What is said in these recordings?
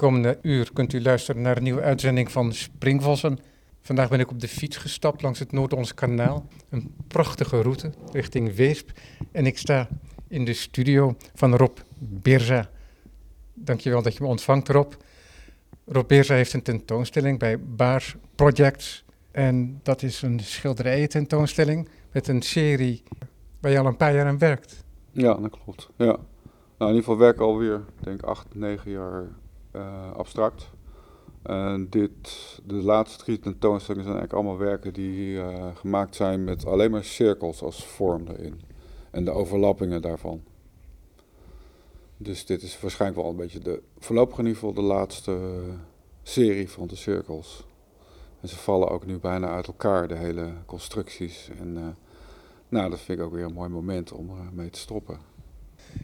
komende uur kunt u luisteren naar een nieuwe uitzending van Springvossen. Vandaag ben ik op de fiets gestapt langs het Noord-Ons kanaal. Een prachtige route richting Weesp. En ik sta in de studio van Rob Beerza. Dankjewel dat je me ontvangt, Rob. Rob Beerza heeft een tentoonstelling bij Baars Projects. En dat is een schilderijen tentoonstelling met een serie waar je al een paar jaar aan werkt. Ja, dat klopt. Ja. Nou, in ieder geval werk ik alweer, denk acht, negen jaar abstract. En dit, de laatste drie tentoonstellingen zijn eigenlijk allemaal werken die uh, gemaakt zijn met alleen maar cirkels als vorm erin. En de overlappingen daarvan. Dus dit is waarschijnlijk wel een beetje de, voorlopig in ieder geval de laatste serie van de cirkels. En ze vallen ook nu bijna uit elkaar, de hele constructies. En uh, nou, dat vind ik ook weer een mooi moment om uh, mee te stoppen.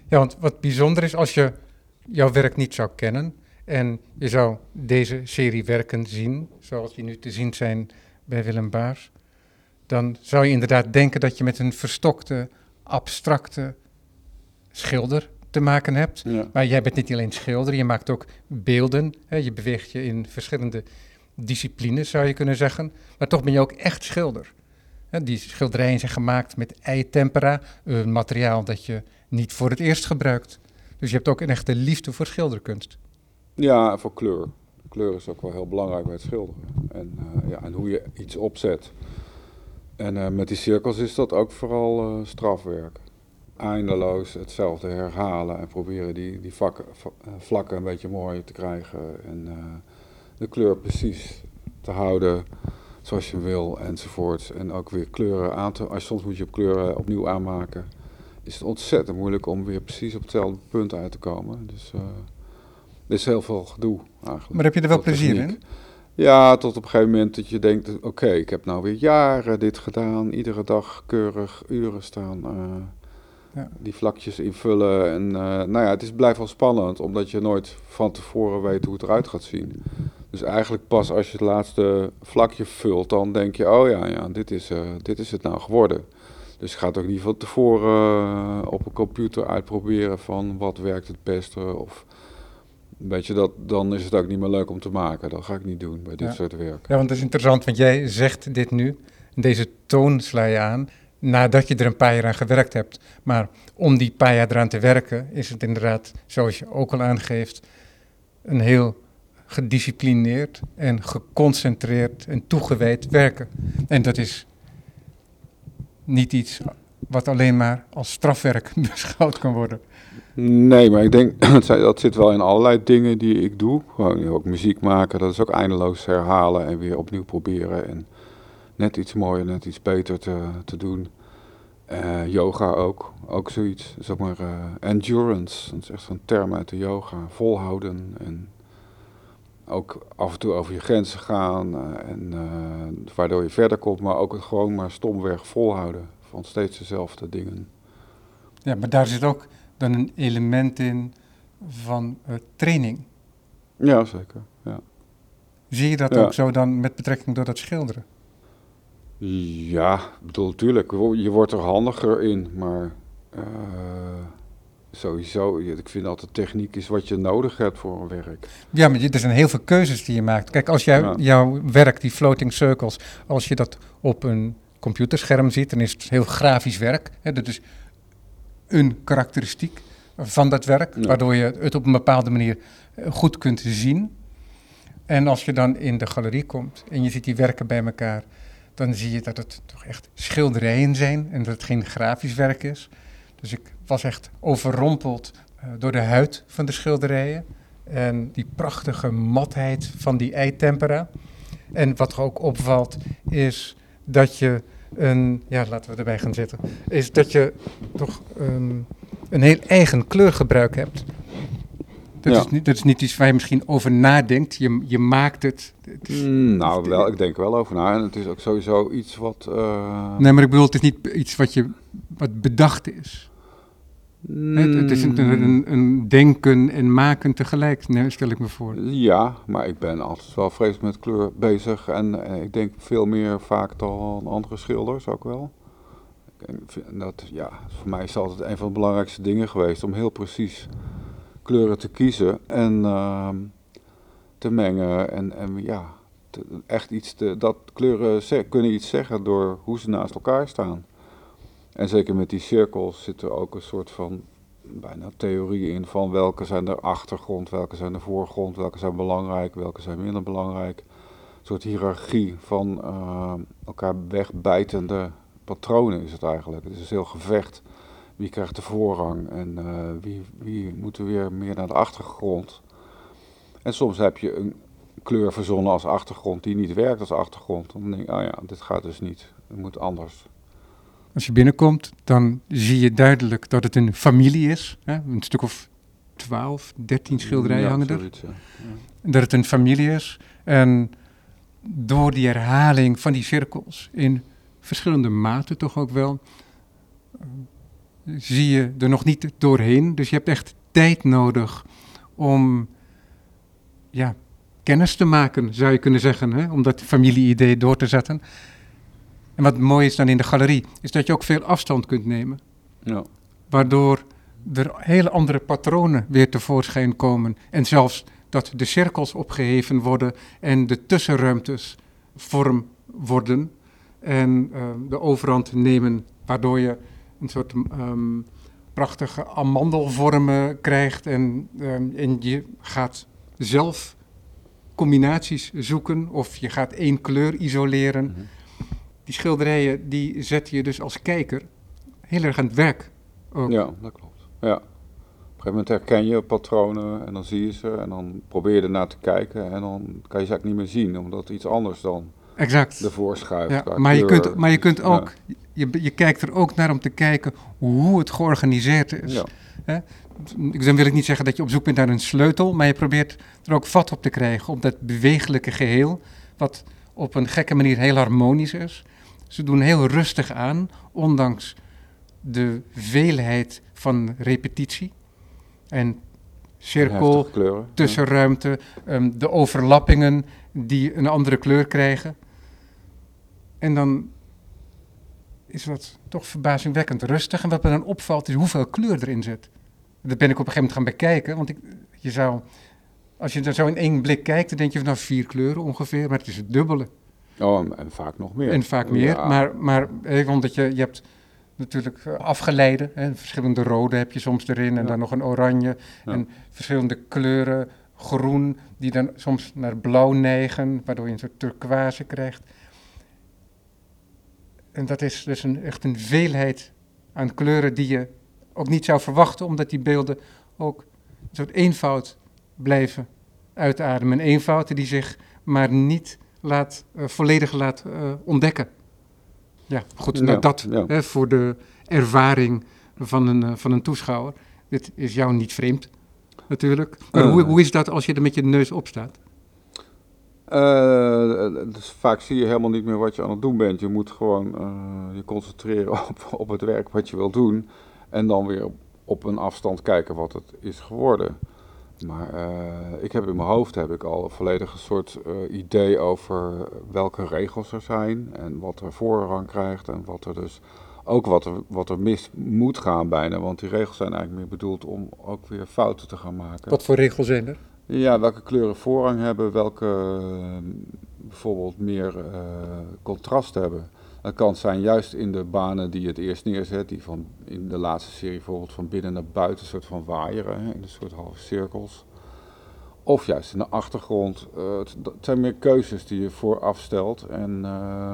Ja, want wat bijzonder is, als je jouw werk niet zou kennen en je zou deze serie werken zien, zoals die nu te zien zijn bij Willem Baars, dan zou je inderdaad denken dat je met een verstokte, abstracte schilder te maken hebt. Ja. Maar jij bent niet alleen schilder, je maakt ook beelden. Hè, je beweegt je in verschillende disciplines, zou je kunnen zeggen. Maar toch ben je ook echt schilder. Hè, die schilderijen zijn gemaakt met eitempera, een materiaal dat je niet voor het eerst gebruikt. Dus je hebt ook een echte liefde voor schilderkunst. Ja, voor kleur. Kleur is ook wel heel belangrijk bij het schilderen. En, uh, ja, en hoe je iets opzet. En uh, met die cirkels is dat ook vooral uh, strafwerk. Eindeloos hetzelfde herhalen en proberen die, die vlakken een beetje mooi te krijgen. En de kleur precies te houden zoals je wil enzovoort. En ook weer kleuren aan te... Als soms moet je op kleuren opnieuw aanmaken. Is het ontzettend moeilijk om weer precies op hetzelfde punt uit te komen. Dus... Er is heel veel gedoe eigenlijk. Maar heb je er wel plezier techniek. in? Ja, tot op een gegeven moment dat je denkt, oké, okay, ik heb nou weer jaren dit gedaan. Iedere dag keurig uren staan. Uh, ja. Die vlakjes invullen. En uh, nou ja, het is, blijft wel spannend, omdat je nooit van tevoren weet hoe het eruit gaat zien. Dus eigenlijk pas als je het laatste vlakje vult, dan denk je, oh ja, ja dit, is, uh, dit is het nou geworden. Dus je gaat ook niet van tevoren op een computer uitproberen van wat werkt het beste of... Weet je, dat, dan is het ook niet meer leuk om te maken. Dat ga ik niet doen bij dit ja. soort werk. Ja, want het is interessant, want jij zegt dit nu, deze toon sla je aan, nadat je er een paar jaar aan gewerkt hebt. Maar om die paar jaar eraan te werken, is het inderdaad, zoals je ook al aangeeft, een heel gedisciplineerd en geconcentreerd en toegewijd werken. En dat is niet iets wat alleen maar als strafwerk beschouwd kan worden. Nee, maar ik denk, dat zit wel in allerlei dingen die ik doe. Gewoon ook muziek maken, dat is ook eindeloos herhalen en weer opnieuw proberen. En net iets mooier, net iets beter te, te doen. Uh, yoga ook, ook zoiets. Zeg maar uh, endurance, dat is echt zo'n term uit de yoga. Volhouden en ook af en toe over je grenzen gaan. Uh, en waardoor je verder komt, maar ook het gewoon maar stomweg volhouden van steeds dezelfde dingen. Ja, maar daar zit ook dan een element in van uh, training. Ja, zeker. Ja. Zie je dat ja. ook zo dan met betrekking tot dat schilderen? Ja, ik bedoel, natuurlijk. Je wordt er handiger in, maar uh, sowieso, ik vind altijd techniek is wat je nodig hebt voor een werk. Ja, maar er zijn heel veel keuzes die je maakt. Kijk, als jij, ja. jouw werk, die floating circles, als je dat op een computerscherm ziet, dan is het heel grafisch werk. Hè, dat is een karakteristiek van dat werk, ja. waardoor je het op een bepaalde manier goed kunt zien. En als je dan in de galerie komt en je ziet die werken bij elkaar, dan zie je dat het toch echt schilderijen zijn en dat het geen grafisch werk is. Dus ik was echt overrompeld uh, door de huid van de schilderijen en die prachtige matheid van die eitempera. En wat er ook opvalt is dat je een, ja, laten we erbij gaan zitten, is dat je toch um, een heel eigen kleurgebruik hebt. Dat, ja. is niet, dat is niet iets waar je misschien over nadenkt. Je, je maakt het. het is, mm, nou, wel, ik denk wel over na. En het is ook sowieso iets wat. Uh... Nee, maar ik bedoel, het is niet iets wat, je, wat bedacht is. Het, het, is een, een, een, denken en maken tegelijk, nee, stel ik me voor. Ja, maar ik ben altijd wel vreselijk met kleur bezig. En, en ik denk veel meer vaak dan andere schilders ook wel. Dat, ja, voor mij is het altijd een van de belangrijkste dingen geweest om heel precies kleuren te kiezen. En uh, te mengen. En, en ja, echt iets te, dat kleuren kunnen iets zeggen door hoe ze naast elkaar staan. En zeker met die cirkels zit er ook een soort van bijna theorie in van welke zijn de achtergrond, welke zijn de voorgrond, welke zijn belangrijk, welke zijn minder belangrijk. Een soort hiërarchie van uh, elkaar wegbijtende patronen is het eigenlijk. Het is een heel gevecht. Wie krijgt de voorrang en uh, wie, wie moet er weer meer naar de achtergrond. En soms heb je een kleur verzonnen als achtergrond die niet werkt als achtergrond. Dan denk je, oh ja, dit gaat dus niet. Het moet anders. Als je binnenkomt, dan zie je duidelijk dat het een familie is. Hè? Een stuk of 12, 13 schilderijen hangen er. Ja. Dat het een familie is. En door die herhaling van die cirkels in verschillende maten toch ook wel, zie je er nog niet doorheen. Dus je hebt echt tijd nodig om ja, kennis te maken, zou je kunnen zeggen, hè? om dat familie-idee door te zetten. En wat mooi is dan in de galerie, is dat je ook veel afstand kunt nemen. Ja. Waardoor er hele andere patronen weer tevoorschijn komen. En zelfs dat de cirkels opgeheven worden en de tussenruimtes vorm worden en uh, de overhand nemen, waardoor je een soort um, prachtige amandelvormen krijgt en, um, en je gaat zelf combinaties zoeken of je gaat één kleur isoleren. Mm -hmm die schilderijen die zet je dus als kijker heel erg aan het werk. Ook. Ja, dat klopt. Ja. Op een gegeven moment herken je patronen en dan zie je ze en dan probeer je ernaar te kijken en dan kan je ze eigenlijk niet meer zien, omdat iets anders dan exact. ervoor schuift. Ja, maar, je kunt, maar je kunt ook, je, je kijkt er ook naar om te kijken hoe het georganiseerd is. Ja. Dan wil ik niet zeggen dat je op zoek bent naar een sleutel, maar je probeert er ook vat op te krijgen op dat bewegelijke geheel, wat op een gekke manier heel harmonisch is. Ze doen heel rustig aan, ondanks de veelheid van repetitie. En cirkel, tussenruimte, um, de overlappingen die een andere kleur krijgen. En dan is wat toch verbazingwekkend rustig. En wat me dan opvalt is hoeveel kleur erin zit. Dat ben ik op een gegeven moment gaan bekijken, want ik, je zou, als je er zo in één blik kijkt, dan denk je van nou vier kleuren ongeveer, maar het is het dubbele. Oh, en, vaak nog meer. En vaak meer, maar, maar omdat je, je hebt natuurlijk eh, afgeleiden. Hè, verschillende rode heb je soms erin en dan nog een oranje. En verschillende kleuren, groen, die dan soms naar blauw neigen, waardoor je een soort turquoise krijgt. En dat is dus een, echt een veelheid aan kleuren die je ook niet zou verwachten, omdat die beelden ook een soort eenvoud blijven uitademen. Een eenvoud die zich maar niet laat, uh, volledig laat uh, ontdekken. Ja, goed, nou, dat Hè, voor de ervaring van een, uh, van een toeschouwer. Dit is jou niet vreemd, natuurlijk. Maar hoe, hoe is dat als je er met je neus op staat? dus vaak zie je helemaal niet meer wat je aan het doen bent. Je moet gewoon je concentreren op, op het werk wat je wil doen. En dan weer op een afstand kijken wat het is geworden. Maar uh, ik heb in mijn hoofd heb ik al een volledig soort uh, idee over welke regels er zijn en wat er voorrang krijgt en wat er dus ook wat er, wat er mis moet gaan bijna. Want die regels zijn eigenlijk meer bedoeld om ook weer fouten te gaan maken. Wat voor regels zijn er? Ja, welke kleuren voorrang hebben, welke uh, bijvoorbeeld meer contrast hebben. Dat kan zijn juist in de banen die je het eerst neerzet, die van in de laatste serie bijvoorbeeld van binnen naar buiten, een soort van waaieren, in een soort halve cirkels. Of juist in de achtergrond. Uh, het, zijn meer keuzes die je vooraf stelt. En uh,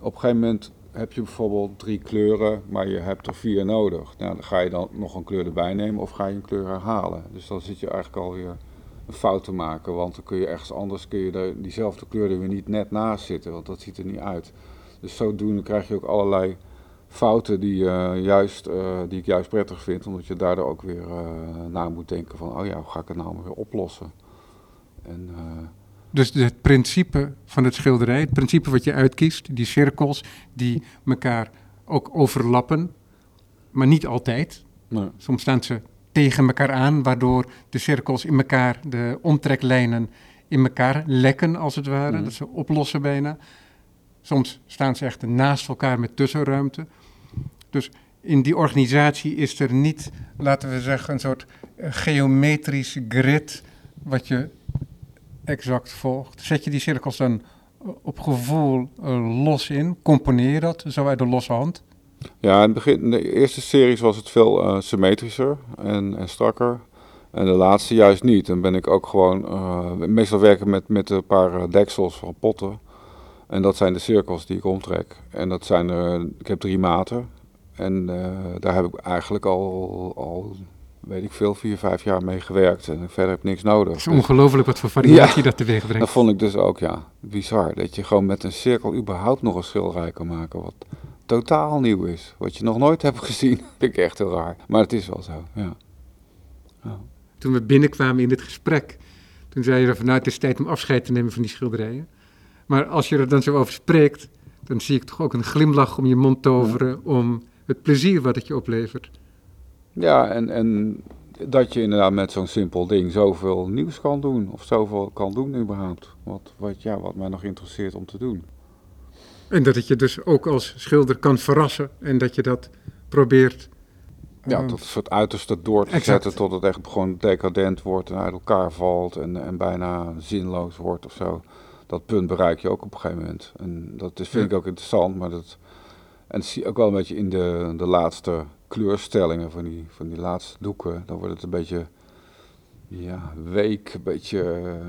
op een gegeven moment heb je bijvoorbeeld drie kleuren, maar je hebt er vier nodig. Nou, dan ga je dan nog een kleur erbij nemen of ga je een kleur herhalen. Dus dan zit je eigenlijk alweer een fout te maken, want dan kun je ergens anders kun je de, diezelfde kleur er weer niet net naast zitten, want dat ziet er niet uit. Dus zodoende krijg je ook allerlei fouten die, uh, juist, uh, die ik juist prettig vind, omdat je daardoor ook weer uh, na moet denken van, oh ja, hoe ga ik het nou weer oplossen? En, dus het principe van het schilderij, het principe wat je uitkiest, die cirkels die elkaar ook overlappen, maar niet altijd. Nee. Soms staan ze tegen elkaar aan, waardoor de cirkels in elkaar, de omtreklijnen in elkaar lekken als het ware, mm. dat ze oplossen bijna. Soms staan ze echt naast elkaar met tussenruimte. Dus in die organisatie is er niet, laten we zeggen, een soort eh, geometrisch grid wat je exact volgt? Zet je die cirkels dan op gevoel uh, los in? Componeer dat zo uit de losse hand? Ja, in, het begin, in de eerste series was het veel uh, symmetrischer en, en strakker. En de laatste juist niet. Dan ben ik ook gewoon, uh, meestal werken met, met een paar deksels van potten. En dat zijn de cirkels die ik omtrek. En dat zijn er, ik heb drie maten. En daar heb ik eigenlijk al, al, weet ik veel, vier, vijf jaar mee gewerkt. En verder heb ik niks nodig. Het is ongelooflijk wat voor variatie ja, dat teweeg brengt. Dat vond ik dus ook, ja, bizar. Dat je gewoon met een cirkel überhaupt nog een schilderij kan maken. Wat totaal nieuw is. Wat je nog nooit hebt gezien. vind ik echt heel raar. Maar het is wel zo, ja. Oh. Toen we binnenkwamen in dit gesprek, toen zei je van nou het is tijd om afscheid te nemen van die schilderijen. Maar als je er dan zo over spreekt, dan zie ik toch ook een glimlach om je mond toveren om het plezier wat het je oplevert. Ja, en, en dat je inderdaad met zo'n simpel ding zoveel nieuws kan doen, of zoveel kan doen überhaupt. Wat, wat, ja, wat mij nog interesseert om te doen. En dat het je dus ook als schilder kan verrassen en dat je dat probeert... Ja, uh, tot een soort uiterste door te zetten tot het echt gewoon decadent wordt en uit elkaar valt en, en bijna zinloos wordt of zo. Dat punt bereik je ook op een gegeven moment. En dat is, vind ik ook interessant, maar dat en dat zie je ook wel een beetje in de, de laatste kleurstellingen van die, van die laatste doeken. Dan wordt het een beetje, ja, week, een beetje, uh,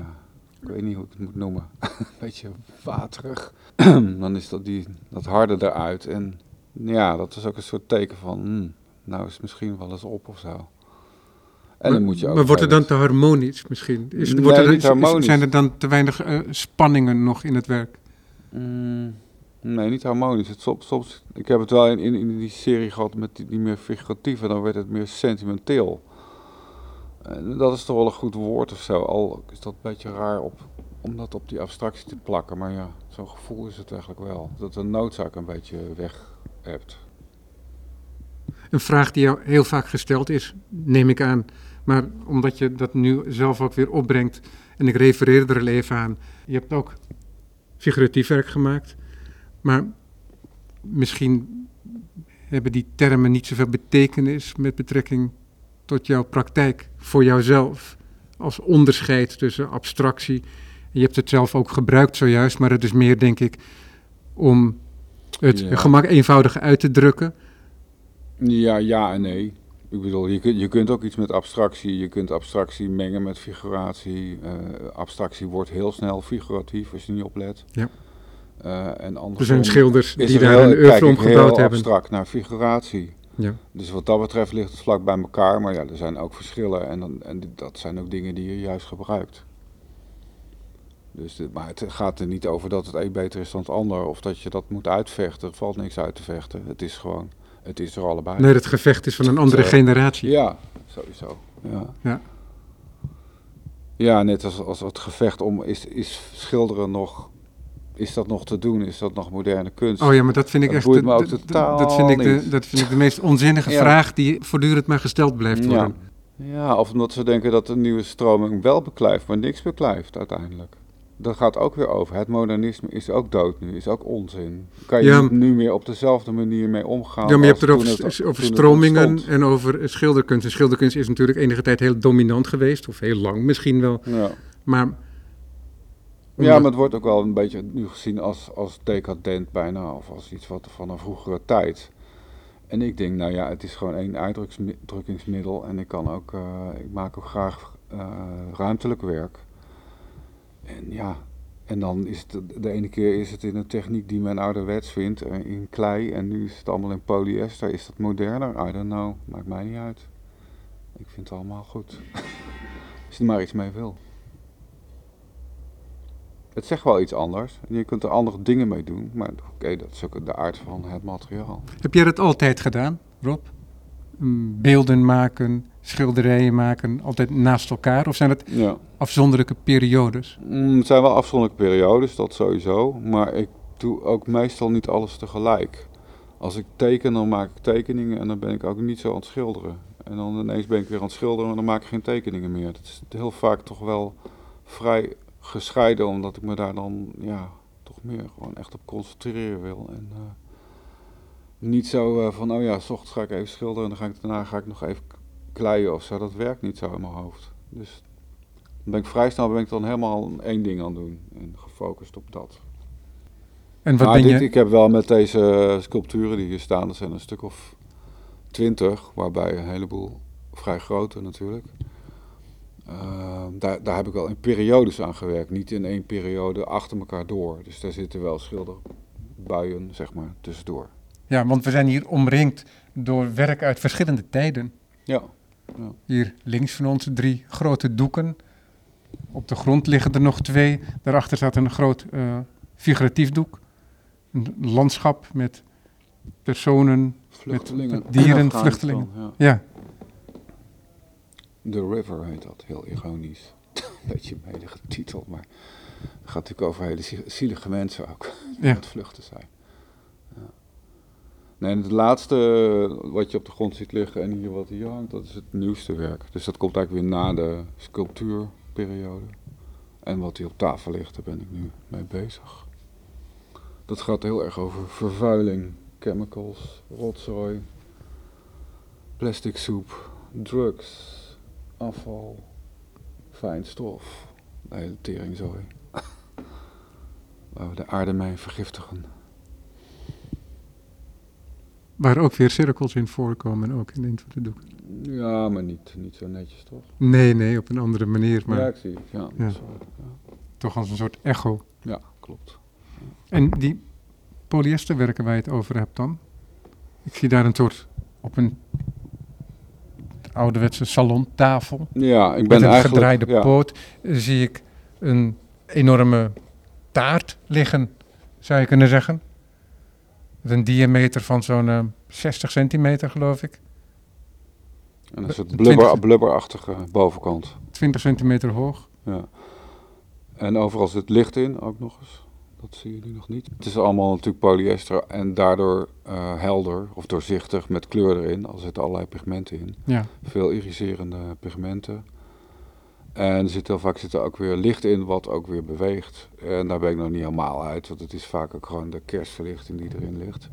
ik weet niet hoe ik het moet noemen, een beetje waterig. dan is dat, die, dat harde eruit. En ja, dat is ook een soort teken van, hmm, nou is het misschien wel eens op of zo. En maar, dan moet je ook maar wordt het dan te harmonisch misschien? Is, nee, wordt er, niet harmonisch. Zijn er dan te weinig uh, spanningen nog in het werk? Mm. Nee, niet harmonisch. Het soms, soms, ik heb het wel in, in, in die serie gehad met die, die meer figuratieve, dan werd het meer sentimenteel. En dat is toch wel een goed woord of zo, al is dat een beetje raar op, om dat op die abstractie te plakken. Maar ja, zo'n gevoel is het eigenlijk wel. Dat de noodzaak een beetje weg hebt. Een vraag die jou heel vaak gesteld is, neem ik aan. Maar omdat je dat nu zelf ook weer opbrengt, en ik refereer er even aan. Je hebt ook figuratief werk gemaakt. Maar misschien hebben die termen niet zoveel betekenis met betrekking tot jouw praktijk voor jouzelf. Als onderscheid tussen abstractie. Je hebt het zelf ook gebruikt zojuist, maar het is meer, denk ik, om het ja. gemak eenvoudig uit te drukken. Ja, ja en nee. Ik bedoel, je kunt, je kunt ook iets met abstractie. Je kunt abstractie mengen met figuratie. Uh, abstractie wordt heel snel figuratief als je niet oplet. Ja. Uh, en er zijn schilders die daar heel, een oeuvre om gebouwd hebben. abstract naar figuratie. Ja. Dus wat dat betreft ligt het vlak bij elkaar. Maar ja, er zijn ook verschillen. En, dan, en dat zijn ook dingen die je juist gebruikt. Dus dit, maar het gaat er niet over dat het een beter is dan het ander. Of dat je dat moet uitvechten. Er valt niks uit te vechten. Het is gewoon, het is er allebei. Nee, het gevecht is van een andere generatie. Ja, sowieso. Ja. ja. Ja, net als, als het gevecht om is, is schilderen nog is dat nog te doen? Is dat nog moderne kunst? Oh ja, maar dat vind ik dat echt. Me ook totaal dat, vind ik de, dat vind ik de meest onzinnige Ja. vraag die voortdurend maar gesteld blijft worden. Ja, of omdat ze denken dat de nieuwe stroming wel beklijft, maar niks beklijft uiteindelijk. Dat gaat ook weer over. Het modernisme is ook dood nu, is ook onzin. Kan je Ja. nu meer op dezelfde manier mee omgaan? Ja, maar je hebt het over, het- over stromingen en over schilderkunst. En schilderkunst is natuurlijk enige tijd heel dominant geweest, of heel lang misschien wel. Ja. Maar. ja, maar het wordt ook wel een beetje nu gezien als, als decadent bijna, of als iets wat van een vroegere tijd. En ik denk, nou ja, het is gewoon één uitdrukkingsmiddel en ik kan ook, eh, ik maak ook graag eh, ruimtelijk werk. En ja, en dan is het, de ene keer is het in een techniek die men ouderwets vindt, eh, in klei, en nu is het allemaal in polyester. Is dat moderner? I don't know, maakt mij niet uit. Ik vind het allemaal goed. Als je er maar iets mee wil. Het zegt wel iets anders. Je kunt er andere dingen mee doen, maar oké, dat is ook de aard van het materiaal. Heb jij dat altijd gedaan, Rob? Mm, Beelden maken, schilderijen maken, altijd naast elkaar? Of zijn het Ja. afzonderlijke periodes? Mm, het zijn wel afzonderlijke periodes, dat sowieso. Maar ik doe ook meestal niet alles tegelijk. Als ik teken, dan maak ik tekeningen en dan ben ik ook niet zo aan het schilderen. En dan ineens ben ik weer aan het schilderen en dan maak ik geen tekeningen meer. Dat is heel vaak toch wel vrij gescheiden, omdat ik me daar dan ja, toch meer gewoon echt op concentreren wil. En eh, niet zo eh, van, oh ja, s ochtends ga ik even schilderen en dan ga ik, daarna ga ik nog even kleien of zo. Dat werkt niet zo in mijn hoofd. Dus Dan ben ik vrij snel ben ik dan helemaal één ding aan het doen. En gefocust op dat. En wat Maar ben dit, je... ik heb wel met deze sculpturen die hier staan, er zijn een stuk of twintig, waarbij een heleboel vrij grote natuurlijk. Ehm, daar, daar heb ik wel in periodes aan gewerkt, niet in één periode achter elkaar door. Dus daar zitten wel schilderbuien, zeg maar, tussendoor. Ja, want we zijn hier omringd door werk uit verschillende tijden. Ja, Hier links van ons drie grote doeken. Op de grond liggen er nog twee. Daarachter staat een groot eh, figuratief doek. Een landschap met personen. vluchtelingen. met dieren, vluchtelingen. Ja. Ja, The River heet dat, heel ironisch. Beetje een titel, maar het gaat natuurlijk over hele zie- zielige mensen ook, die Ja. aan het vluchten zijn. Nee, het laatste wat je op de grond ziet liggen en hier wat hier hangt, dat is het nieuwste werk. Dus dat komt eigenlijk weer na de sculptuurperiode. En wat hier op tafel ligt, daar ben ik nu mee bezig. Dat gaat heel erg over vervuiling, chemicals, rotzooi, plastic soep, drugs, afval, fijnstof, de hele. Waar we de aarde mee vergiftigen. Waar ook weer cirkels in voorkomen. Ook in een van de doeken. Ja, maar niet, niet zo netjes toch? Nee, nee, op een andere manier. Maar Ja, ik zie het. Ja, Ja. sorry. ja. toch als een soort echo. ja klopt. En die polyesterwerken waar je het over hebt dan? Ik zie daar een soort op een ouderwetse salontafel. Ja, ik ben met een eigenlijk... gedraaide ja, poot zie ik een enorme taart liggen, zou je kunnen zeggen. Met een diameter van zo'n eh, 60 centimeter, geloof ik. En een soort 20 blubber, blubberachtige bovenkant. 20 centimeter hoog. Ja. En overal zit licht in, ook nog eens. Dat zien jullie nog niet. Het is allemaal natuurlijk polyester en daardoor eh, helder of doorzichtig met kleur erin. Er zitten allerlei pigmenten in. Ja, Veel iriserende pigmenten. En er zit heel vaak zit er ook weer licht in wat ook weer beweegt. En daar ben ik nog niet helemaal uit, want het is vaak ook gewoon de kerstverlichting die erin ligt.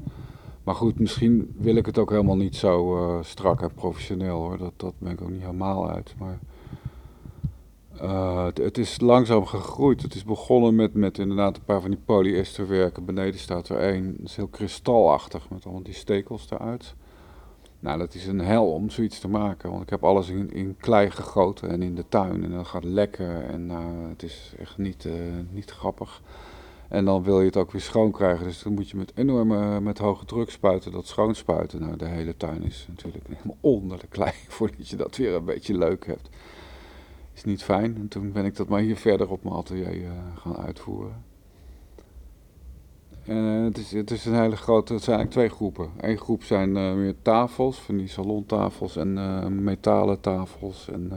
Maar goed, misschien wil ik het ook helemaal niet zo eh, strak en professioneel hoor. Dat, dat ben ik ook niet helemaal uit. Maar eh, het, is langzaam gegroeid. Het is begonnen met, met inderdaad een paar van die polyesterwerken. Beneden staat er één. Het is heel kristalachtig met allemaal die stekels eruit. Nou, dat is een hel om zoiets te maken. Want ik heb alles in, in klei gegoten en in de tuin. En dat gaat lekken. En nou, het is echt niet, eh, niet grappig. En dan wil je het ook weer schoon krijgen. Dus dan moet je met enorme, met hoge druk spuiten, dat schoonspuiten. Nou, de hele tuin is natuurlijk helemaal onder de klei voordat je dat weer een beetje leuk hebt. Is niet fijn. En toen ben ik dat maar hier verder op mijn atelier eh, gaan uitvoeren. En eh, het, is, het is een hele grote, het zijn eigenlijk twee groepen. Eén groep zijn eh, meer tafels, van die salontafels en eh, metalen tafels. En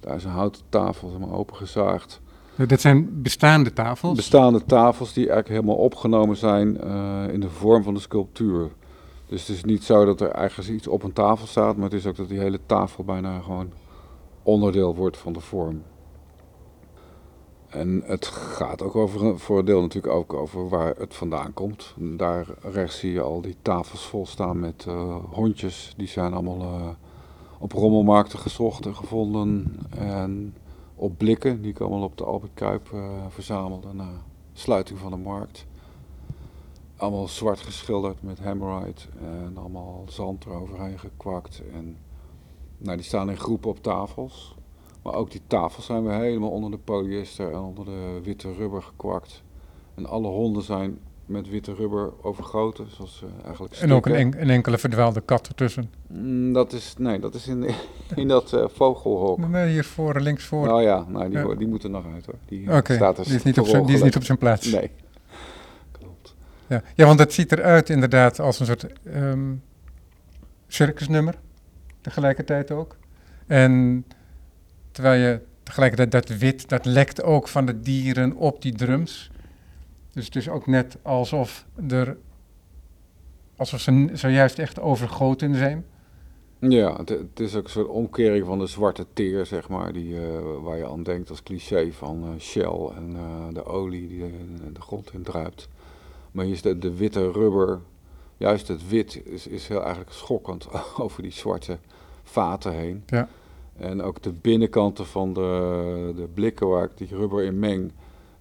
daar is een houten tafel, helemaal opengezaagd. Dat zijn bestaande tafels. Bestaande tafels die eigenlijk helemaal opgenomen zijn in de vorm van de sculptuur. Dus het is niet zo dat er ergens iets op een tafel staat, maar het is ook dat die hele tafel bijna gewoon onderdeel wordt van de vorm. En het gaat ook over, een- voor een deel natuurlijk ook over waar het vandaan komt. Daar rechts zie je al die tafels vol staan met eh, hondjes. Die zijn allemaal eh, op rommelmarkten gezocht en gevonden. En op blikken, die allemaal op de Albert Kuip eh, verzamelde na sluiting van de markt. Allemaal zwart geschilderd met hammerite en allemaal zand eroverheen gekwakt. En, nou, die staan in groepen op tafels. Maar ook die tafels zijn weer helemaal onder de polyester en onder de witte rubber gekwakt. En alle honden zijn met witte rubber overgoten, zoals ze eigenlijk En ook een, en- een enkele verdwaalde kat ertussen. Mm, dat is, nee, dat is in, in dat eh, vogelhok. Nee, hier voor, links voor. Oh ja, nou, die, Ja. die moet er nog uit hoor. Die eh, Oké, staat er die, is niet op zijn- die is niet op zijn plaats. Nee. Klopt. Ja. ja, want het ziet eruit inderdaad als een soort ehm, circusnummer. Tegelijkertijd ook. En terwijl je tegelijkertijd dat wit, dat lekt ook van de dieren op die drums. Dus het is ook net alsof er, alsof ze zojuist echt overgoten zijn. Ja, het, het is ook een soort omkering van de zwarte teer, zeg maar, die, eh, waar je aan denkt als cliché van eh, Shell en eh, de olie die de, de grond in druipt. Maar hier is de, de witte rubber, juist het wit is, is heel eigenlijk schokkend over die zwarte vaten heen. Ja. En ook de binnenkanten van de, de blikken waar ik die rubber in meng,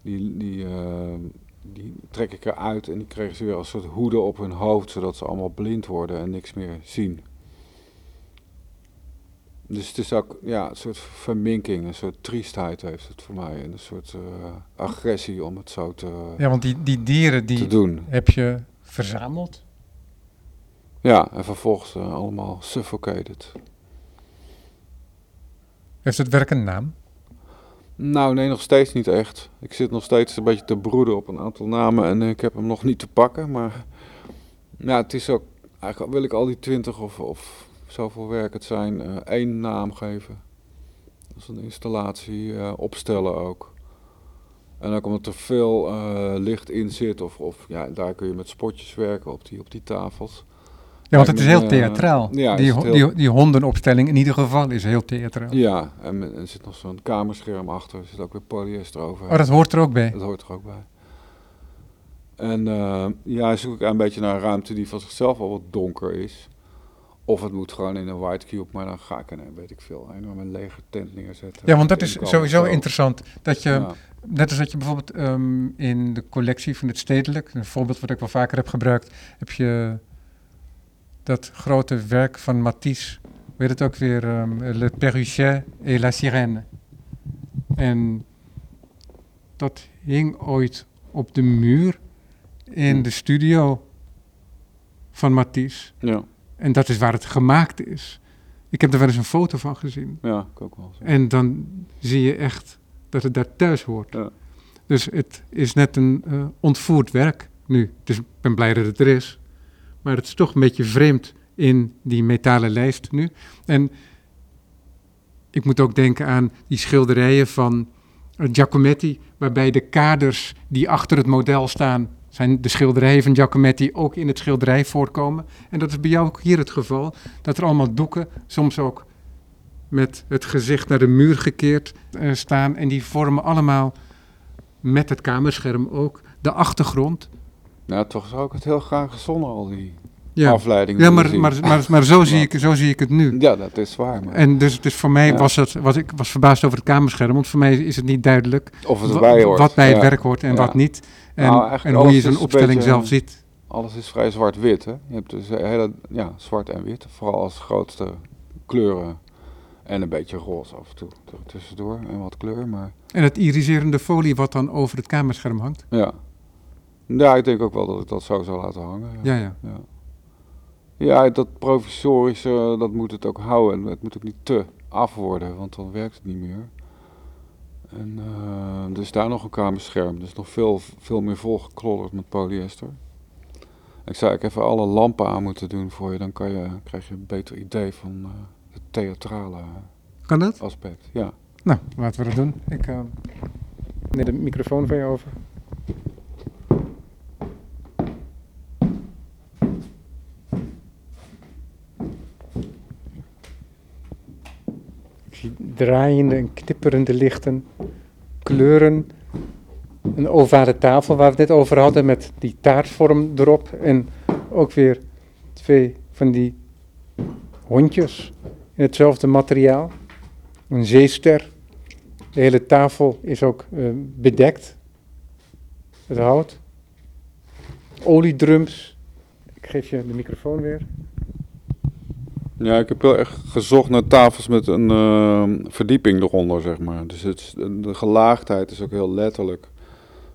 die, die, uh, die trek ik eruit en die kregen ze weer als soort hoeden op hun hoofd, zodat ze allemaal blind worden en niks meer zien. Dus het is ook ja, een soort verminking, een soort triestheid heeft het voor mij. En een soort uh, agressie om het zo te Ja, want die, die dieren die doen. heb je verzameld? Ja, en vervolgens uh, allemaal suffocated. Heeft het werk een naam? Nou, nee, nog steeds niet echt. Ik zit nog steeds een beetje te broeden op een aantal namen en ik heb hem nog niet te pakken. Maar ja, het is ook, eigenlijk wil ik al die twintig of, of zoveel werk het zijn, uh, één naam geven. Dat is een installatie uh, opstellen ook. En ook omdat er veel uh, licht in zit, of, of ja, daar kun je met spotjes werken op die, op die tafels. Ja, want het is heel theatraal. Ja, die, heel... die, die, hondenopstelling in ieder geval is heel theatraal. Ja, en er zit nog zo'n kamerscherm achter, er zit ook weer polyester over. Oh, dat hoort er ook bij? Dat hoort er ook bij. En uh, ja, zoek ik een beetje naar een ruimte die van zichzelf al wat donker is. Of het moet gewoon in een white cube, maar dan ga ik een, weet ik veel, een enorme lege tent neerzetten. Ja, want dat is sowieso interessant. Dat je, ja. net als dat je bijvoorbeeld um, in de collectie van het stedelijk, een voorbeeld wat ik wel vaker heb gebruikt, heb je dat grote werk van Matisse, weet het ook weer, um, Le Perruchet et la Sirène. En dat hing ooit op de muur in hm. de studio van Matisse. Ja. En dat is waar het gemaakt is. Ik heb er wel eens een foto van gezien. Ja, ik ook wel. Zo. En dan zie je echt dat het daar thuis hoort. Ja. Dus het is net een uh, ontvoerd werk nu. Dus ik ben blij dat het er is. Maar het is toch een beetje vreemd in die metalen lijst nu. En ik moet ook denken aan die schilderijen van Giacometti, waarbij de kaders die achter het model staan zijn de schilderijen van Giacometti ook in het schilderij voorkomen. En dat is bij jou ook hier het geval, dat er allemaal doeken, soms ook met het gezicht naar de muur gekeerd uh, staan. En die vormen allemaal met het kamerscherm ook de achtergrond. Nou, toch zou ik het heel graag gezonnen, al die ja. afleidingen. Ja, maar, maar, maar, maar, zo, zie ik, zo zie ik het nu. Ja, dat is waar. Maar... En dus, dus voor mij ja. was het, was, ik was verbaasd over het kamerscherm, want voor mij is het niet duidelijk of het erbij hoort. wat bij het werk hoort en wat niet. En, nou, en hoe je zo'n opstelling beetje, zelf ziet. Alles is vrij zwart-wit. Hè? Je hebt dus hele ja, zwart en wit, vooral als grootste kleuren. En een beetje roze af en toe tussendoor en wat kleur. Maar... En het iriserende folie wat dan over het kamerscherm hangt? Ja. Ja, ik denk ook wel dat ik dat zo zou laten hangen. Ja, ja. ja. ja. dat provisorische, dat moet het ook houden. Het moet ook niet te af worden, want dan werkt het niet meer. En uh, er is daar nog een kamerscherm, dus nog veel, veel meer volgeklodderd met polyester. Ik zou ik even alle lampen aan moeten doen voor je, dan kan je, krijg je een beter idee van uh, het theatrale kan dat? aspect. Ja. Nou, laten we dat doen. Ik uh, neem de microfoon van je over. Draaiende en knipperende lichten, kleuren. Een ovale tafel waar we het net over hadden met die taartvorm erop. En ook weer twee van die hondjes in hetzelfde materiaal. Een zeester. De hele tafel is ook uh, bedekt. Het hout. Oliedrums. Ik geef je de microfoon weer. Ja, ik heb wel echt gezocht naar tafels met een uh, verdieping eronder, zeg maar. Dus het, de gelaagdheid is ook heel letterlijk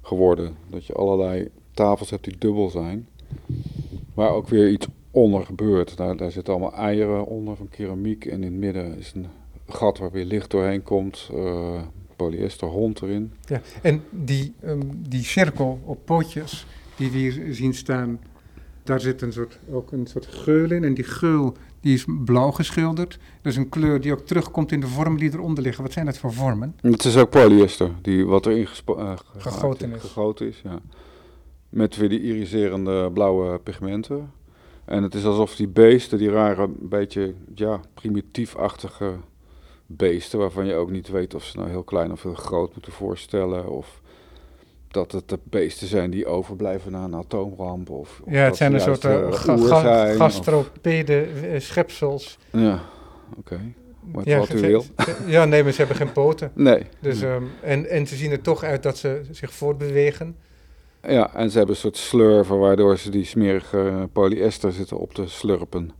geworden. Dat je allerlei tafels hebt die dubbel zijn, waar ook weer iets onder gebeurt. Daar, daar zitten allemaal eieren onder van keramiek en in het midden is een gat waar weer licht doorheen komt. Uh, polyester hond erin. Ja, en die, um, die cirkel op pootjes die we hier zien staan, daar zit een soort, ook een soort geul in. En die geul die is blauw geschilderd. Dat is een kleur die ook terugkomt in de vormen die eronder liggen. Wat zijn dat voor vormen? Het is ook polyester, die, wat erin uh, gegoten is. Gegoten is ja. Met weer die iriserende blauwe pigmenten. En het is alsof die beesten, die rare, beetje ja, primitiefachtige beesten, waarvan je ook niet weet of ze nou heel klein of heel groot moeten voorstellen. Of dat het de beesten zijn die overblijven na een atoomramp. Of, ja, het zijn een soort uh, ga ga gastropede uh, schepsels. Ja, oké. Okay. Ja, virtueel. ze- ze- ja, nee, maar ze hebben geen poten. Nee. Dus, ehm, en, en ze zien er toch uit dat ze zich voortbewegen. Ja, en ze hebben een soort slurven waardoor ze die smerige polyester zitten op te slurpen.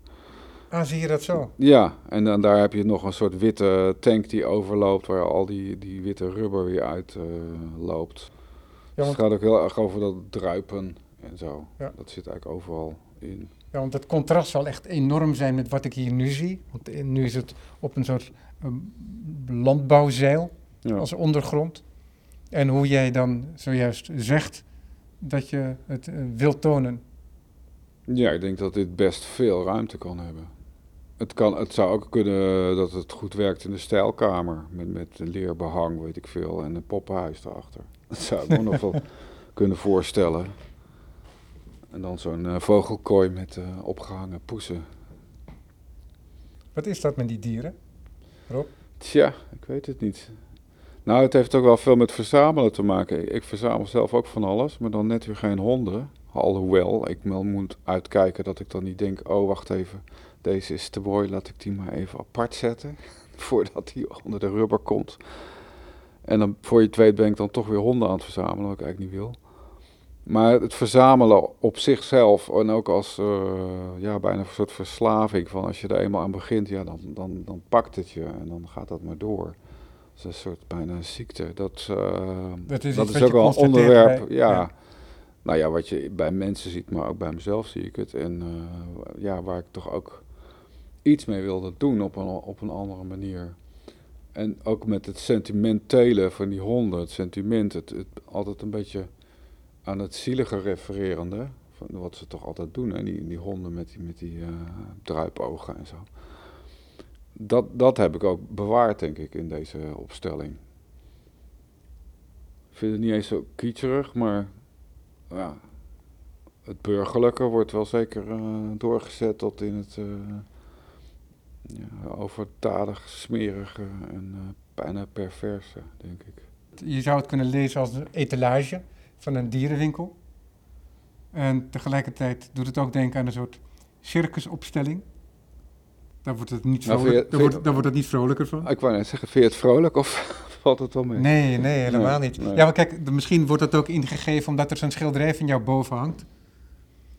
Ah, zie je dat zo? Ja, en dan daar heb je nog een soort witte tank die overloopt, waar al die, die witte rubber weer uit eh, loopt. Want, het gaat ook heel erg over dat druipen en zo. Dat zit eigenlijk overal in. ja, want het contrast zal echt enorm zijn met wat ik hier nu zie. Want eh, nu is het op een soort ehm, landbouwzeil als ondergrond. En hoe jij dan zojuist zegt dat je het eh, wilt tonen. ja, ik denk dat dit best veel ruimte kan hebben. Het, kan, het zou ook kunnen dat het goed werkt in de stijlkamer. Met, met leerbehang, weet ik veel. En een poppenhuis erachter. Dat zou ik me nog wel kunnen voorstellen. En dan zo'n eh, vogelkooi met eh, opgehangen poesen. Wat is dat met die dieren? Tja, ik weet het niet. Nou, het heeft ook wel veel met verzamelen te maken. Ik, ik verzamel zelf ook van alles, maar dan net weer geen honden. Alhoewel, ik wel moet uitkijken dat ik dan niet denk, oh wacht even, deze is te mooi, laat ik die maar even apart zetten. Voordat die onder de rubber komt. En dan, voor je het weet, ben ik dan toch weer honden aan het verzamelen, wat ik eigenlijk niet wil. Maar het verzamelen op zichzelf en ook als eh, ja, bijna een soort verslaving van als je er eenmaal aan begint, ja, dan, dan, dan pakt het je en dan gaat dat maar door. Dat is een soort bijna ziekte. Dat, eh, Dat is dat ook wel een onderwerp. bij- ja. ja. Nou ja, wat je bij mensen ziet, maar ook bij mezelf zie ik het. En eh, ja, waar ik toch ook iets mee wilde doen op een, op een andere manier. En ook met het sentimentele van die honden, het sentiment, het, altijd een beetje aan het zielige refererende, van wat ze toch altijd doen, hè? Die, die honden met die, met die eh, druipogen en zo. Dat, dat heb ik ook bewaard, denk ik, in deze opstelling. Ik vind het niet eens zo kietserig, maar ja, het burgerlijke wordt wel zeker eh, doorgezet tot in het eh ja, overdadig smerige en eh, bijna perverse, denk ik. Je zou het kunnen lezen als een etalage van een dierenwinkel. En tegelijkertijd doet het ook denken aan een soort circusopstelling. Daar wordt het niet, Nou, vrolijk, je- daar wordt, daar wordt het niet vrolijker van. Ik wou net zeggen, vind je het vrolijk of valt het wel mee? Nee, nee, helemaal Nee, niet. nee. Ja, maar kijk, misschien wordt dat ook ingegeven omdat er zo'n schilderij van jou boven hangt.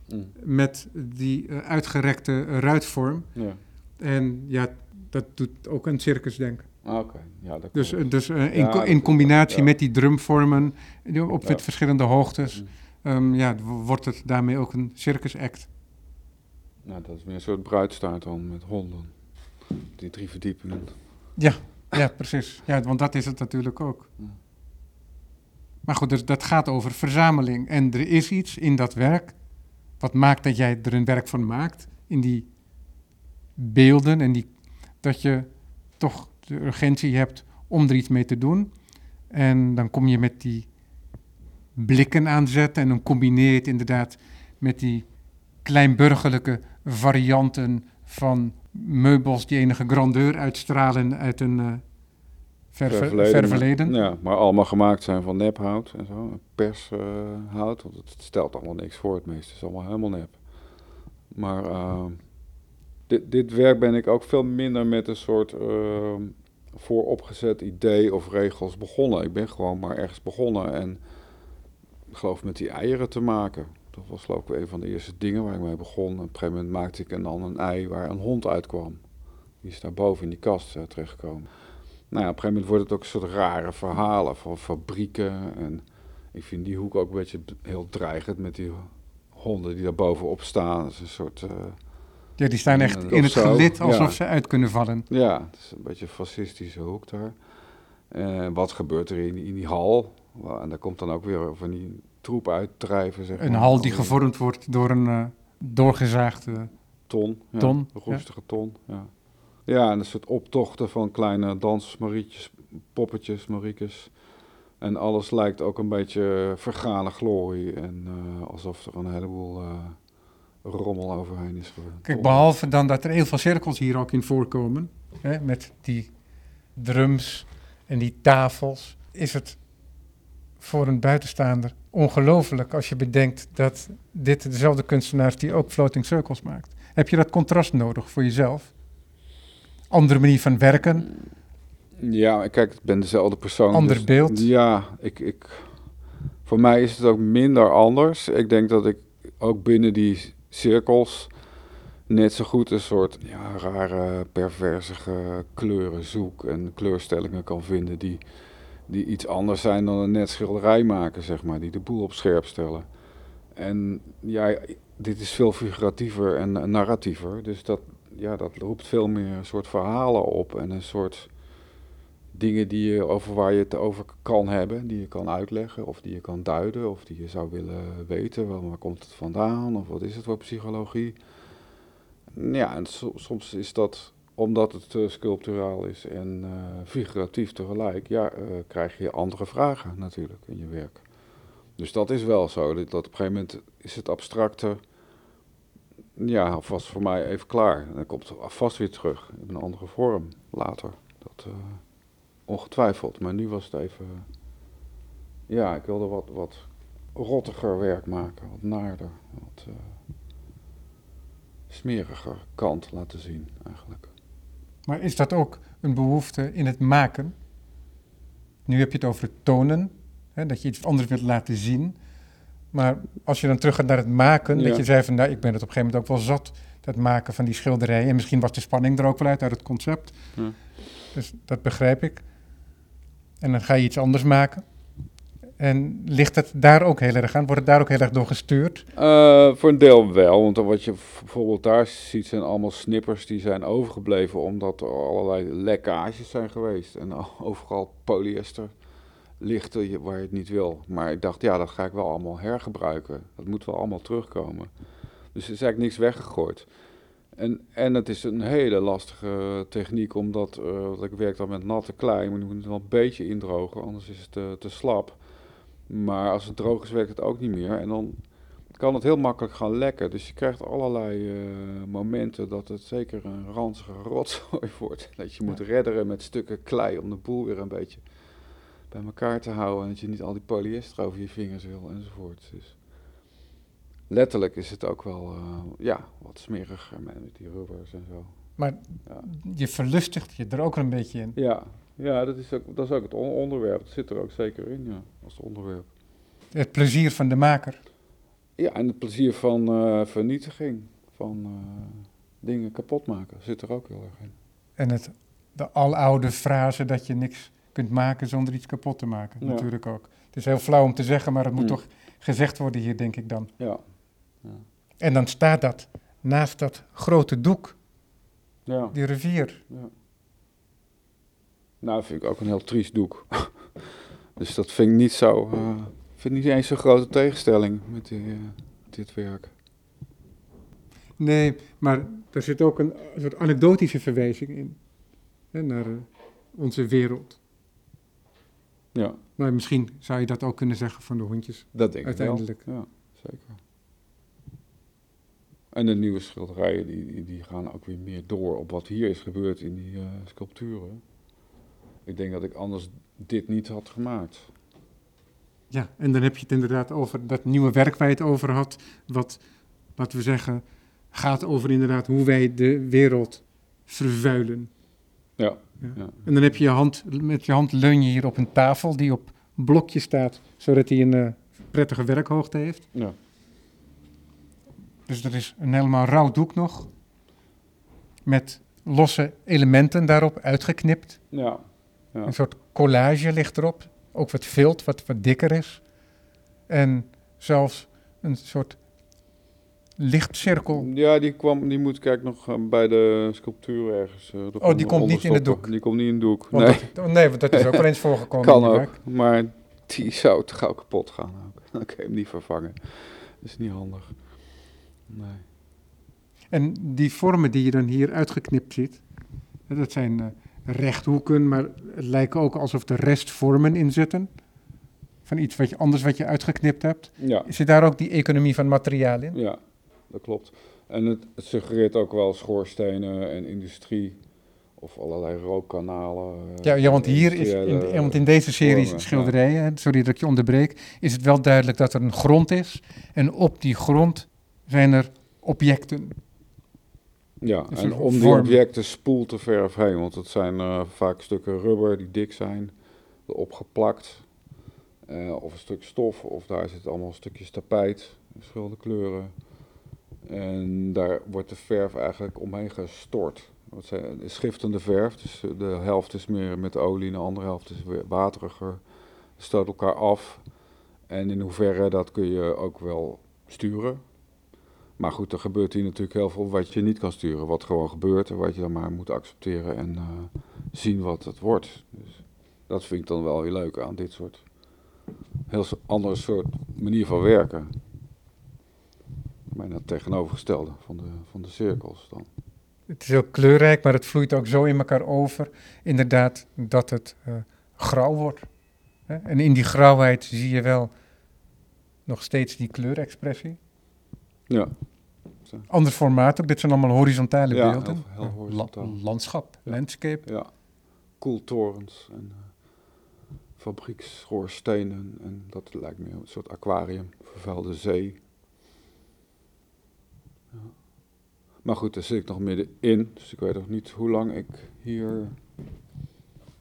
Mm, Met die eh, uitgerekte ruitvorm. Ja, En ja, dat doet ook aan circus denken. Ah, oké. Ja, dat Dus, eh, dus eh, in, Ja, co- in combinatie ja. met die drumvormen die op Ja. verschillende hoogtes, Mm. ehm, ja, wordt het daarmee ook een circus act. Nou, dat is meer een soort bruidstaart dan met honden. Die drie verdiepingen. Ja, precies. Ja, want dat is het natuurlijk ook. Ja. Maar goed, dus dat gaat over verzameling. En er is iets in dat werk wat maakt dat jij er een werk van maakt. In die beelden en die, dat je toch de urgentie hebt om er iets mee te doen. En dan kom je met die blikken aanzetten en dan combineer je het inderdaad met die kleinburgerlijke varianten van meubels die enige grandeur uitstralen uit een eh ver, ver, ver verleden. Ja, maar allemaal gemaakt zijn van nephout en zo. Pershout, want het stelt allemaal niks voor. Het meeste is allemaal helemaal nep. Maar eh, dit, dit werk ben ik ook veel minder met een soort eh, vooropgezet idee of regels begonnen. Ik ben gewoon maar ergens begonnen en ik geloof met die eieren te maken. Dat was geloof ik een van de eerste dingen waar ik mee begon. Op een gegeven moment maakte ik dan een ei waar een hond uitkwam. Die is daar boven in die kast uh, terechtgekomen. Nou ja, op een gegeven moment wordt het ook een soort rare verhalen van fabrieken. En ik vind die hoek ook een beetje heel dreigend met die honden die daar bovenop staan. Dat is een soort... Uh, ja, die staan echt in het zo. gelid alsof ja. ze uit kunnen vallen. Ja, het is een beetje een fascistische hoek daar. En wat gebeurt er in, in die hal? En daar komt dan ook weer van die troep uitdrijven. Zeg een maar. hal die gevormd wordt door een uh, doorgezaagde ton. Ja, ton. Een roestige ja. ton, ja. Ja, en een soort optochten van kleine dansers, marietjes, poppetjes, mariekes. En alles lijkt ook een beetje vergane glorie. En uh, alsof er een heleboel uh, rommel overheen is. Kijk, behalve dan dat er heel veel cirkels hier ook in voorkomen. Hè, met die drums en die tafels. Is het voor een buitenstaander ongelooflijk als je bedenkt dat dit dezelfde kunstenaar is die ook floating circles maakt. Heb je dat contrast nodig voor jezelf? andere manier van werken? Ja, kijk, ik ben dezelfde persoon. Ander dus- beeld? Ja, ik, ik, voor mij is het ook minder anders. Ik denk dat ik ook binnen die cirkels net zo goed een soort ja, rare, perversige kleuren zoek en kleurstellingen kan vinden die, die iets anders zijn dan een net schilderij maken, zeg maar, die de boel op scherp stellen. En ja, dit is veel figuratiever en, en narratiever, dus dat, ja, dat roept veel meer een soort verhalen op en een soort dingen die je, over waar je het over kan hebben, die je kan uitleggen of die je kan duiden of die je zou willen weten. Wel, waar komt het vandaan of wat is het voor psychologie? Ja, en so- soms is dat, omdat het eh, sculpturaal is en eh, figuratief tegelijk, ja, eh, krijg je andere vragen natuurlijk in je werk. Dus dat is wel zo. Dat, op een gegeven moment is het abstracte, ja, was voor mij even klaar. En dan komt het vast weer terug in een andere vorm later. Dat, ongetwijfeld. Maar nu was het even, ja, ik wilde wat, wat rottiger werk maken, wat naarder, wat eh, smeriger kant laten zien eigenlijk. Maar is dat ook een behoefte in het maken? Nu heb je het over het tonen, hè, dat je iets anders wilt laten zien. Maar als je dan terug gaat naar het maken, Ja. dat je zei van nou, ik ben het op een gegeven moment ook wel zat, dat maken van die schilderijen. En misschien was de spanning er ook wel uit, uit het concept. Ja. Dus dat begrijp ik. En dan ga je iets anders maken. En ligt het daar ook heel erg aan? Wordt het daar ook heel erg door gestuurd? Eh, voor een deel wel, want wat je bijvoorbeeld daar ziet zijn allemaal snippers die zijn overgebleven omdat er allerlei lekkages zijn geweest. En overal polyester ligt waar je het niet wil. Maar ik dacht, ja, dat ga ik wel allemaal hergebruiken. Dat moet wel allemaal terugkomen. Dus er is eigenlijk niks weggegooid. En, en het is een hele lastige techniek, omdat eh, ik werk dan met natte klei, maar je moet het wel een beetje indrogen, anders is het te, te slap. Maar als het droog is, werkt het ook niet meer. En dan kan het heel makkelijk gaan lekken. Dus je krijgt allerlei eh, momenten dat het zeker een ranzige rotzooi wordt. Dat je moet redderen met stukken klei om de boel weer een beetje bij elkaar te houden. En dat je niet al die polyester over je vingers wil enzovoort. Dus letterlijk is het ook wel eh, ja, wat smeriger met die rubbers en zo. Maar Ja. je verlustigt je er ook een beetje in. Ja, ja dat, is ook, dat is ook het on- onderwerp. Dat zit er ook zeker in, ja, als onderwerp. Het plezier van de maker. Ja, en het plezier van eh, vernietiging, van eh, dingen kapot maken, zit er ook heel erg in. En het, de aloude frase dat je niks kunt maken zonder iets kapot te maken. Ja. Natuurlijk ook. Het is heel flauw om te zeggen, maar het moet Mm. toch gezegd worden hier, denk ik dan. Ja, En dan staat dat naast dat grote doek, ja. die rivier. ja. Nou, vind ik ook een heel triest doek. dus dat vind ik niet zo, eh, vind ik niet eens zo'n grote tegenstelling met die, eh, dit werk. Nee, maar er zit ook een, soort anekdotische verwijzing in. Hè, naar eh, onze wereld. Ja, Maar misschien zou je dat ook kunnen zeggen van de hondjes. dat denk Uiteindelijk. ik wel. Ja, zeker. En de nieuwe schilderijen, die, die, die gaan ook weer meer door op wat hier is gebeurd in die eh, sculpturen. Ik denk dat ik anders dit niet had gemaakt. Ja, en dan heb je het inderdaad over dat nieuwe werk waar je het over had. Wat, laten we zeggen, gaat over inderdaad hoe wij de wereld vervuilen. Ja, Ja. ja. En dan heb je je hand, met je hand leun je hier op een tafel die op blokje staat, zodat hij een eh, prettige werkhoogte heeft. ja. Dus er is een helemaal rauw doek nog, met losse elementen daarop uitgeknipt. ja. ja. Een soort collage ligt erop, ook wat vilt, wat, wat dikker is. En zelfs een soort lichtcirkel. Ja, die, kwam, die moet kijk nog eh, bij de sculptuur ergens. eh, er die komt niet in het doek? Die komt niet in het doek. Want nee, dat, oh nee, want dat is ook wel eens voorgekomen kan ook. werk. Maar die zou te gauw kapot gaan ook. Dan kan je hem niet vervangen. Dat is niet handig. Nee. En die vormen die je dan hier uitgeknipt ziet, hè, dat zijn eh, rechthoeken, maar het lijken ook alsof er restvormen in zitten. Van iets wat je, anders wat je uitgeknipt hebt. Ja, Zit daar ook die economie van materiaal in? ja, dat klopt. En het, het suggereert ook wel schoorstenen en industrie. Of allerlei rookkanalen. eh, Ja, ja want hier is, in, want in deze serie vormen, schilderijen, sorry dat ik je onderbreek, is het wel duidelijk dat er een grond is. En op die grond zijn er objecten. Ja, Dus en om die objecten spoelt de verf heen, want het zijn eh, vaak stukken rubber die dik zijn, erop geplakt. Eh, of een stuk stof, of daar zitten allemaal stukjes tapijt, verschillende kleuren. En daar wordt de verf eigenlijk omheen gestort. Het zijn- is schiftende verf, dus de helft is meer met olie en de andere helft is weer wateriger. Het stoot elkaar af. En in hoeverre dat kun je ook wel sturen. Maar goed, er gebeurt hier natuurlijk heel veel wat je niet kan sturen. Wat gewoon gebeurt en wat je dan maar moet accepteren en eh, zien wat het wordt. Dus dat vind ik dan wel weer leuk aan dit soort heel andere soort manier van werken. Bijna het tegenovergestelde van de, van de cirkels dan. Het is heel kleurrijk, maar het vloeit ook zo in elkaar over, inderdaad, dat het eh, grauw wordt. En in die grauwheid zie je wel nog steeds die kleurexpressie. Ja, Ander formaat ook, dit zijn allemaal horizontale Ja, beelden. heel- heel Eh, horizontaal. la- landschap, Ja. landscape. ja. Koeltorens en uh, fabriekschoorstenen. En dat lijkt me een soort aquarium, vervuilde zee. Ja. Maar goed, daar zit ik nog middenin. Dus ik weet nog niet hoe lang ik hier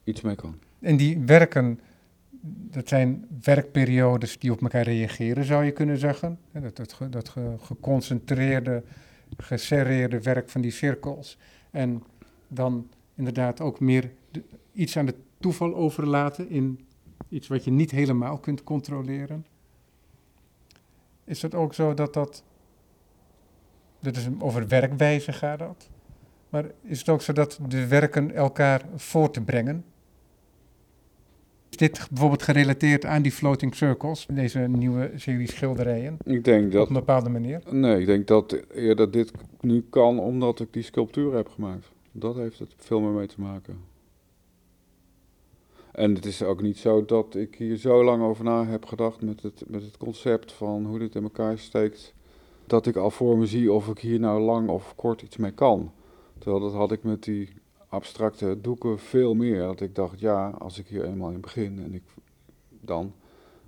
iets mee kan. En die werken, dat zijn werkperiodes die op elkaar reageren, zou je kunnen zeggen. Dat, dat, dat ge- geconcentreerde, geserreerde werk van die cirkels. En dan inderdaad ook meer iets aan het toeval overlaten in iets wat je niet helemaal kunt controleren. Is het ook zo dat dat, dat is over werkwijze gaat dat, maar is het ook zo dat de werken elkaar voor te brengen? Is dit bijvoorbeeld gerelateerd aan die floating circles, deze nieuwe serie schilderijen, Ik denk op dat een bepaalde manier? Nee, ik denk dat eerder dit nu kan omdat ik die sculptuur heb gemaakt. Dat heeft het veel meer mee te maken. En het is ook niet zo dat ik hier zo lang over na heb gedacht met het, met het concept van hoe dit in elkaar steekt. Dat ik al voor me zie of ik hier nou lang of kort iets mee kan. Terwijl dat had ik met die abstracte doeken veel meer. Dat ik dacht, ja, als ik hier eenmaal in begin en ik dan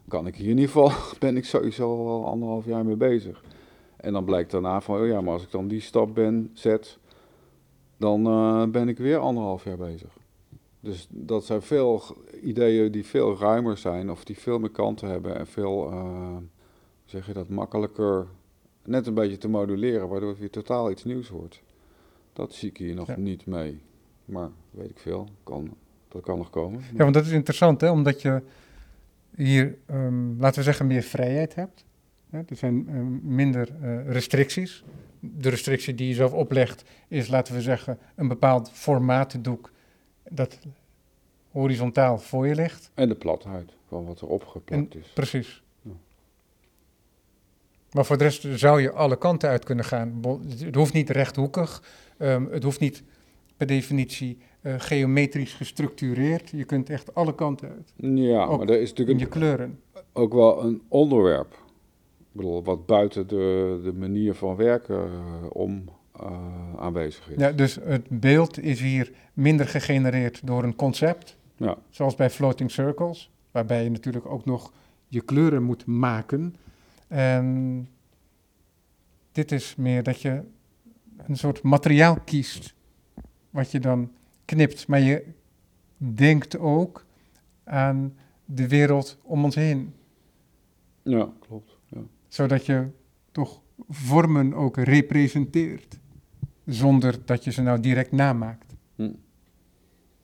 kan ik hier in ieder geval, ben ik sowieso al anderhalf jaar mee bezig. En dan blijkt daarna van, oh ja, maar als ik dan die stap ben, zet, dan eh, ben ik weer anderhalf jaar bezig. Dus dat zijn veel ideeën die veel ruimer zijn, of die veel meer kanten hebben en veel, eh, hoe zeg je dat, makkelijker net een beetje te moduleren, waardoor het weer totaal iets nieuws wordt. Dat zie ik hier nog Ja. niet mee. Maar weet ik veel, kan, dat kan nog komen. Ja, want dat is interessant, hè? omdat je hier, ehm, laten we zeggen, meer vrijheid hebt. Er zijn ehm, minder eh, restricties. De restrictie die je zelf oplegt is, laten we zeggen, een bepaald formaatdoek dat horizontaal voor je ligt. En de platheid van wat er opgeplakt is. Precies. Ja. Maar voor de rest zou je alle kanten uit kunnen gaan. Het hoeft niet rechthoekig. ehm, het hoeft niet per definitie eh, geometrisch gestructureerd. Je kunt echt alle kanten uit. Ja, Ook maar er is In natuurlijk je een- kleuren. ook wel een onderwerp. Ik bedoel, wat buiten de, de manier van werken eh, om eh, aanwezig is. Ja, dus het beeld is hier minder gegenereerd door een concept, Ja. zoals bij floating circles, waarbij je natuurlijk ook nog je kleuren moet maken. En dit is meer dat je een soort materiaal kiest, wat je dan knipt, maar je denkt ook aan de wereld om ons heen, ja, klopt. Ja. zodat je toch vormen ook representeert, zonder dat je ze nou direct namaakt. Hm.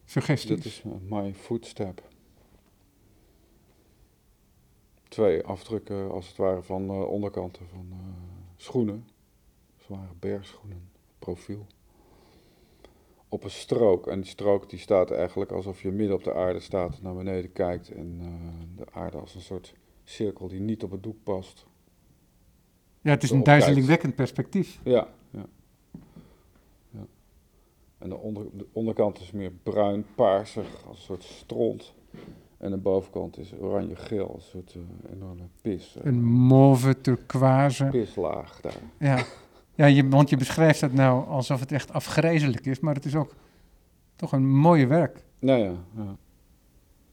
Suggesties. Dit is my footstep. Twee afdrukken als het ware van eh, onderkanten van eh, schoenen. Zware bergschoenen, profiel. Op een strook. En die strook die staat eigenlijk alsof je midden op de aarde staat naar beneden kijkt. En eh, de aarde als een soort cirkel die niet op het doek past. Ja, het is een duizelingwekkend perspectief. Ja, ja. ja. En de, onder, de onderkant is meer bruin, paarsig, als een soort stront. En de bovenkant is oranje-geel, als een soort eh, enorme pis. eh, Een mauve turquoise. pislaag daar. Ja, ja je, want je beschrijft het nou alsof het echt afgrijzelijk is, maar het is ook toch een mooie werk. Nou ja, ja.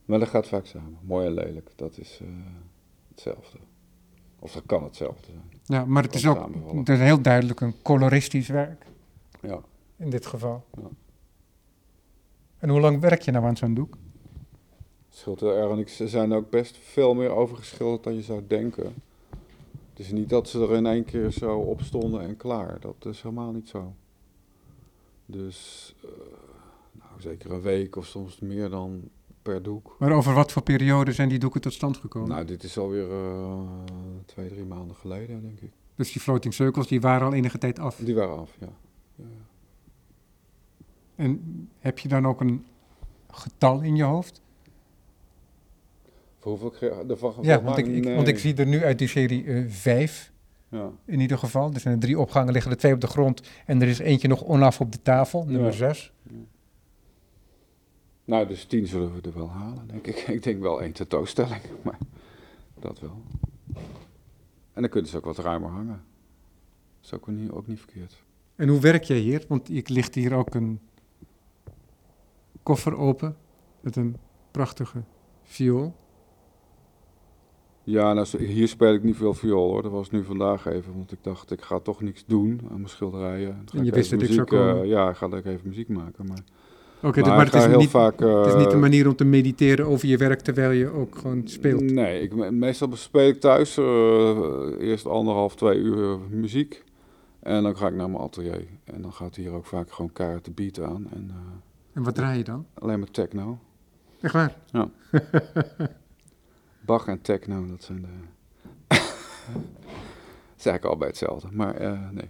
Maar dat gaat vaak samen. Mooi en lelijk, dat is eh, hetzelfde. Of dat kan hetzelfde zijn. Ja, maar het is ook het is heel duidelijk een coloristisch werk. Ja. In dit geval. Ja. En hoe lang werk je nou aan zo'n doek? Het scheelt heel erg. En ik- ze zijn er ook best veel meer over geschilderd dan je zou denken. Het is niet dat ze er in één keer zo op stonden en klaar. Dat is helemaal niet zo. Dus eh, nou, zeker een week of soms meer dan per doek. Maar over wat voor periode zijn die doeken tot stand gekomen? Nou, dit is alweer eh twee, drie maanden geleden, denk ik. Dus die floating circles die waren al enige tijd af. Die waren af, ja. ja. En heb je dan ook een getal in je hoofd? Hoeveel ik ervan Ja, want ik, ik- Nee. want ik zie er nu uit die serie eh, vijf Ja. in ieder geval. Er zijn er drie opgangen, liggen er twee op de grond. En er is eentje nog onaf op de tafel, nummer Ja. zes. Nou, dus tien zullen we er wel halen, denk ik. Ik denk wel één tentoonstelling, maar dat wel. En dan kunnen ze ook wat ruimer hangen. Dat is ook niet, ook niet verkeerd. En hoe werk jij hier? Want ik licht hier ook een koffer open met een prachtige viool. Ja, nou, hier speel ik niet veel viool hoor. Dat was nu vandaag even, want ik dacht ik ga toch niks doen aan mijn schilderijen. En je ik wist dat ik zou eh, komen. ja, ik ga lekker even muziek maken. Maar, Oké, maar, maar, ik het, is heel niet, vaak... het is niet eh, een manier om te mediteren over je werk terwijl je ook gewoon speelt. Nee, ik, me- meestal speel ik thuis eh, eerst anderhalf, twee uur muziek. En dan ga ik naar mijn atelier. En dan gaat hier ook vaak gewoon keihard de beat aan. En eh, En wat draai je dan? alleen maar techno. Echt waar? Bach en techno, dat zijn de... dat is eigenlijk allebei hetzelfde, maar eh, nee.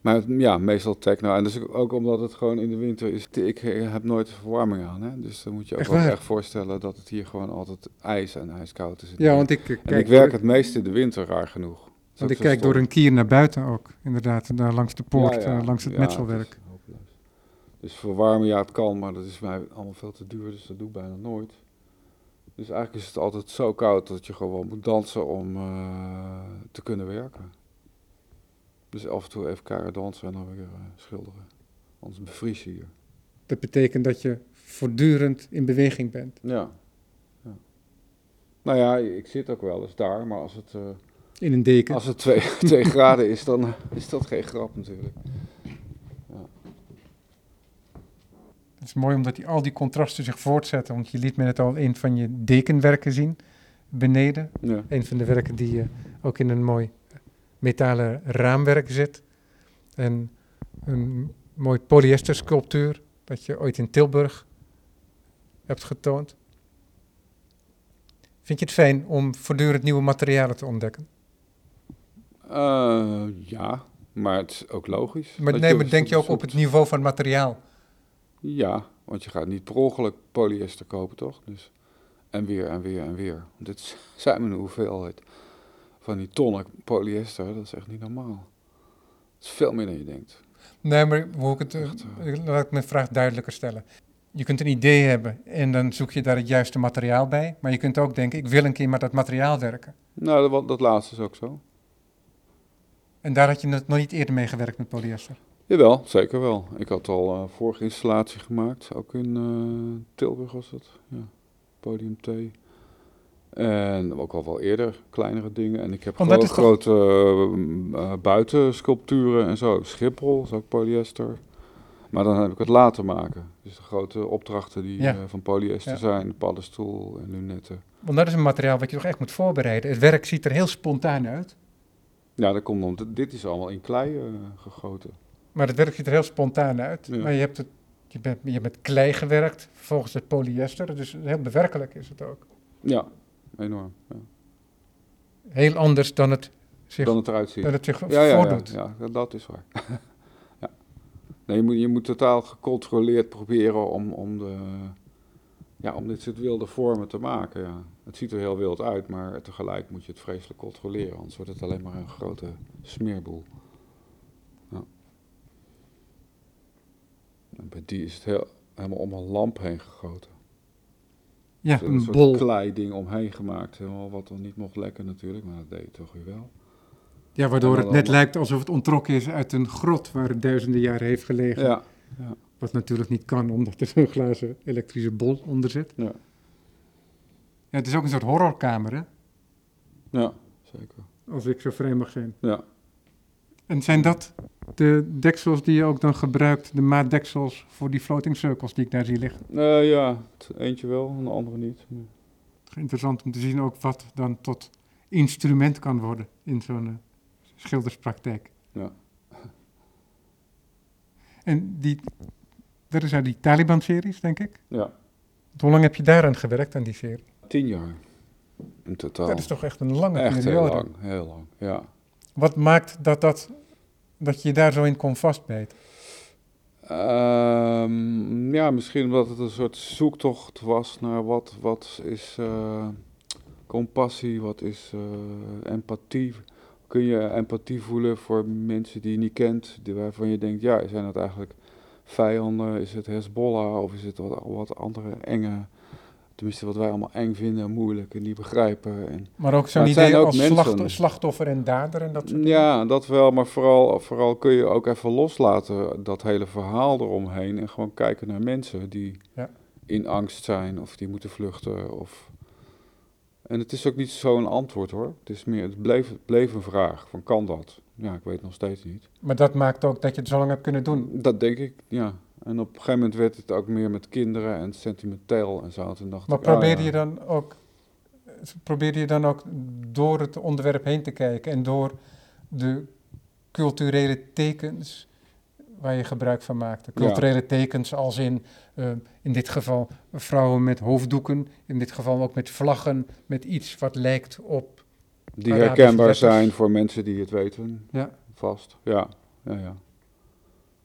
Maar het- ja, meestal techno. En dus ook omdat het gewoon in de winter is. Ik eh, heb nooit verwarming aan, hè. Dus dan moet je ook Echt wel echt voorstellen dat het hier gewoon altijd ijs en ijskoud is. Ja, want ik, eh, En kijk, ik werk het meest in de winter, raar genoeg. Dat want ik kijk door een kier naar buiten ook. Inderdaad, daar langs de poort, Ja, ja. langs het Ja, metselwerk. Dus verwarmen, ja, het kan, maar dat is mij allemaal veel te duur, dus dat doe ik bijna nooit. Dus eigenlijk is het altijd zo koud dat je gewoon moet dansen om eh, te kunnen werken. Dus af en toe even keihard dansen en dan weer eh, schilderen. Anders bevries je hier. Dat betekent dat je voortdurend in beweging bent. Ja. ja. Nou ja, ik zit ook wel eens daar, maar als het, eh, In een deken. als het 2 graden is, dan is dat geen grap natuurlijk. Het is mooi omdat die, al die contrasten zich voortzetten. Want je liet me net al een van je dekenwerken zien beneden. Ja. Een van de werken die eh, ook in een mooi metalen raamwerk zit. En een mooi polyester sculptuur dat je ooit in Tilburg hebt getoond. Vind je het fijn om voortdurend nieuwe materialen te ontdekken? Eh, ja, maar het is ook logisch. Maar, nee, maar denk je ook op het niveau van materiaal? Ja, want je gaat niet per ongeluk polyester kopen, toch? Dus, en weer en weer en weer. Dit zijn een hoeveelheid van die tonnen polyester, dat is echt niet normaal. Het is veel meer dan je denkt. Nee, maar hoe ik het, eh, laat ik mijn vraag duidelijker stellen. Je kunt een idee hebben en dan zoek je daar het juiste materiaal bij. Maar je kunt ook denken, ik wil een keer met dat materiaal werken. Nou, dat, dat laatste is ook zo. En daar had je net nog niet eerder mee gewerkt met polyester. Jawel, zeker wel. Ik had al een vorige installatie gemaakt, ook in eh, Tilburg was dat. Ja, podium T. En ook al wel eerder kleinere dingen. En ik heb gewoon toch- grote eh, eh, buitensculpturen en zo. Schiphol is ook polyester. Maar dan heb ik het laten maken. Dus de grote opdrachten die Ja. eh, van polyester Ja. zijn. Paddenstoel en lunetten. Want dat is een materiaal wat je toch echt moet voorbereiden. Het werk ziet er heel spontaan uit. Ja, dat komt om. Dit is allemaal in klei eh, gegoten. Maar het werk ziet er heel spontaan uit. Ja. Maar je hebt, het, je, bent, je met klei gewerkt, volgens het polyester. Dus heel bewerkelijk is het ook. Ja, enorm. Ja. Heel anders dan het zich, Dan het eruit ziet. dan het zich ja, ja, ja, voordoet. ja, dat- dat is waar. ja. Nee, je moet, je moet totaal gecontroleerd proberen om, om, de, ja, om dit soort wilde vormen te maken. Ja. Het ziet er heel wild uit, maar tegelijk moet je het vreselijk controleren. Anders wordt het alleen maar een grote smeerboel. En bij die is het heel, helemaal om een lamp heen gegoten. Ja, een soort bol. klei ding omheen gemaakt. Helemaal wat dan niet mocht lekken natuurlijk, maar dat deed het toch weer wel. Ja, waardoor het net allemaal- lijkt alsof het ontrokken is uit een grot waar het duizenden jaren heeft gelegen. Ja, Wat natuurlijk niet kan, omdat er zo'n glazen elektrische bol onder zit. ja, Ja, het is ook een soort horrorkamer, hè? ja, zeker. Als ik zo vrij mag zijn. Ja. En zijn dat de deksels die je ook dan gebruikt, de maatdeksels voor die floating circles die ik daar zie liggen? Uh, ja, eentje wel, een andere niet. Nee. Interessant om te zien ook wat dan tot instrument kan worden in zo'n uh, schilderspraktijk. Ja. En die, dat is uit die Taliban-series, denk ik? Ja. Hoe lang heb je daaraan gewerkt, aan die serie? Tien jaar in totaal. Dat is toch echt een lange echt periode? heel lang, heel lang, ja. Wat maakt dat, dat, dat je daar zo in kon vastbijten? Um, ja, misschien omdat het een soort zoektocht was naar wat, wat is uh, compassie, wat is uh, empathie. Kun je empathie voelen voor mensen die je niet kent, die, waarvan je denkt, ja, zijn dat eigenlijk vijanden? Is het Hezbollah of is het wat, wat andere enge Tenminste, wat wij allemaal eng vinden, moeilijk en niet begrijpen. En, maar ook zo'n idee ook als slacht, slachtoffer en dader en dat soort Ja, dat wel, maar vooral, vooral kun je ook even loslaten dat hele verhaal eromheen. En gewoon kijken naar mensen die ja. in angst zijn of die moeten vluchten. Of... En het is ook niet zo'n antwoord hoor. Het, is meer, het, bleef, het bleef een vraag van kan dat? Ja, ik weet nog steeds niet. Maar dat maakt ook dat je het zo lang hebt kunnen doen? Dat denk ik, ja. En op een gegeven moment werd het ook meer met kinderen en sentimenteel en zo. Toen dacht maar ik, probeerde ah, je dan ook, probeerde je dan ook door het onderwerp heen te kijken en door de culturele tekens waar je gebruik van maakte? Culturele ja. tekens als in, uh, in dit geval vrouwen met hoofddoeken, in dit geval ook met vlaggen, met iets wat lijkt op. Die herkenbaar zijn voor mensen die het weten. Ja. Vast, ja. ja, ja.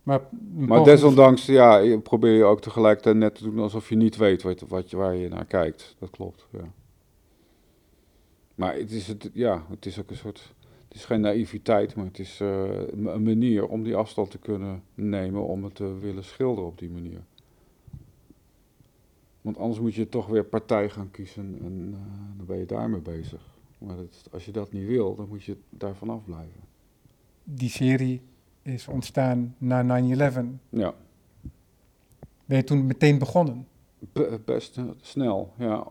Maar, maar desondanks, ja, probeer je ook tegelijkertijd net te doen alsof je niet weet wat, wat je, waar je naar kijkt. Dat klopt, ja. Maar het is, het, ja, het is ook een soort, het is geen naïviteit, maar het is uh, een manier om die afstand te kunnen nemen, om het te willen schilderen op die manier. Want anders moet je toch weer partij gaan kiezen en uh, dan ben je daarmee bezig. Maar als je dat niet wil, dan moet je daar vanaf blijven. Die serie is ontstaan na 9-11. Ja. Ben je toen meteen begonnen? Be best snel, ja.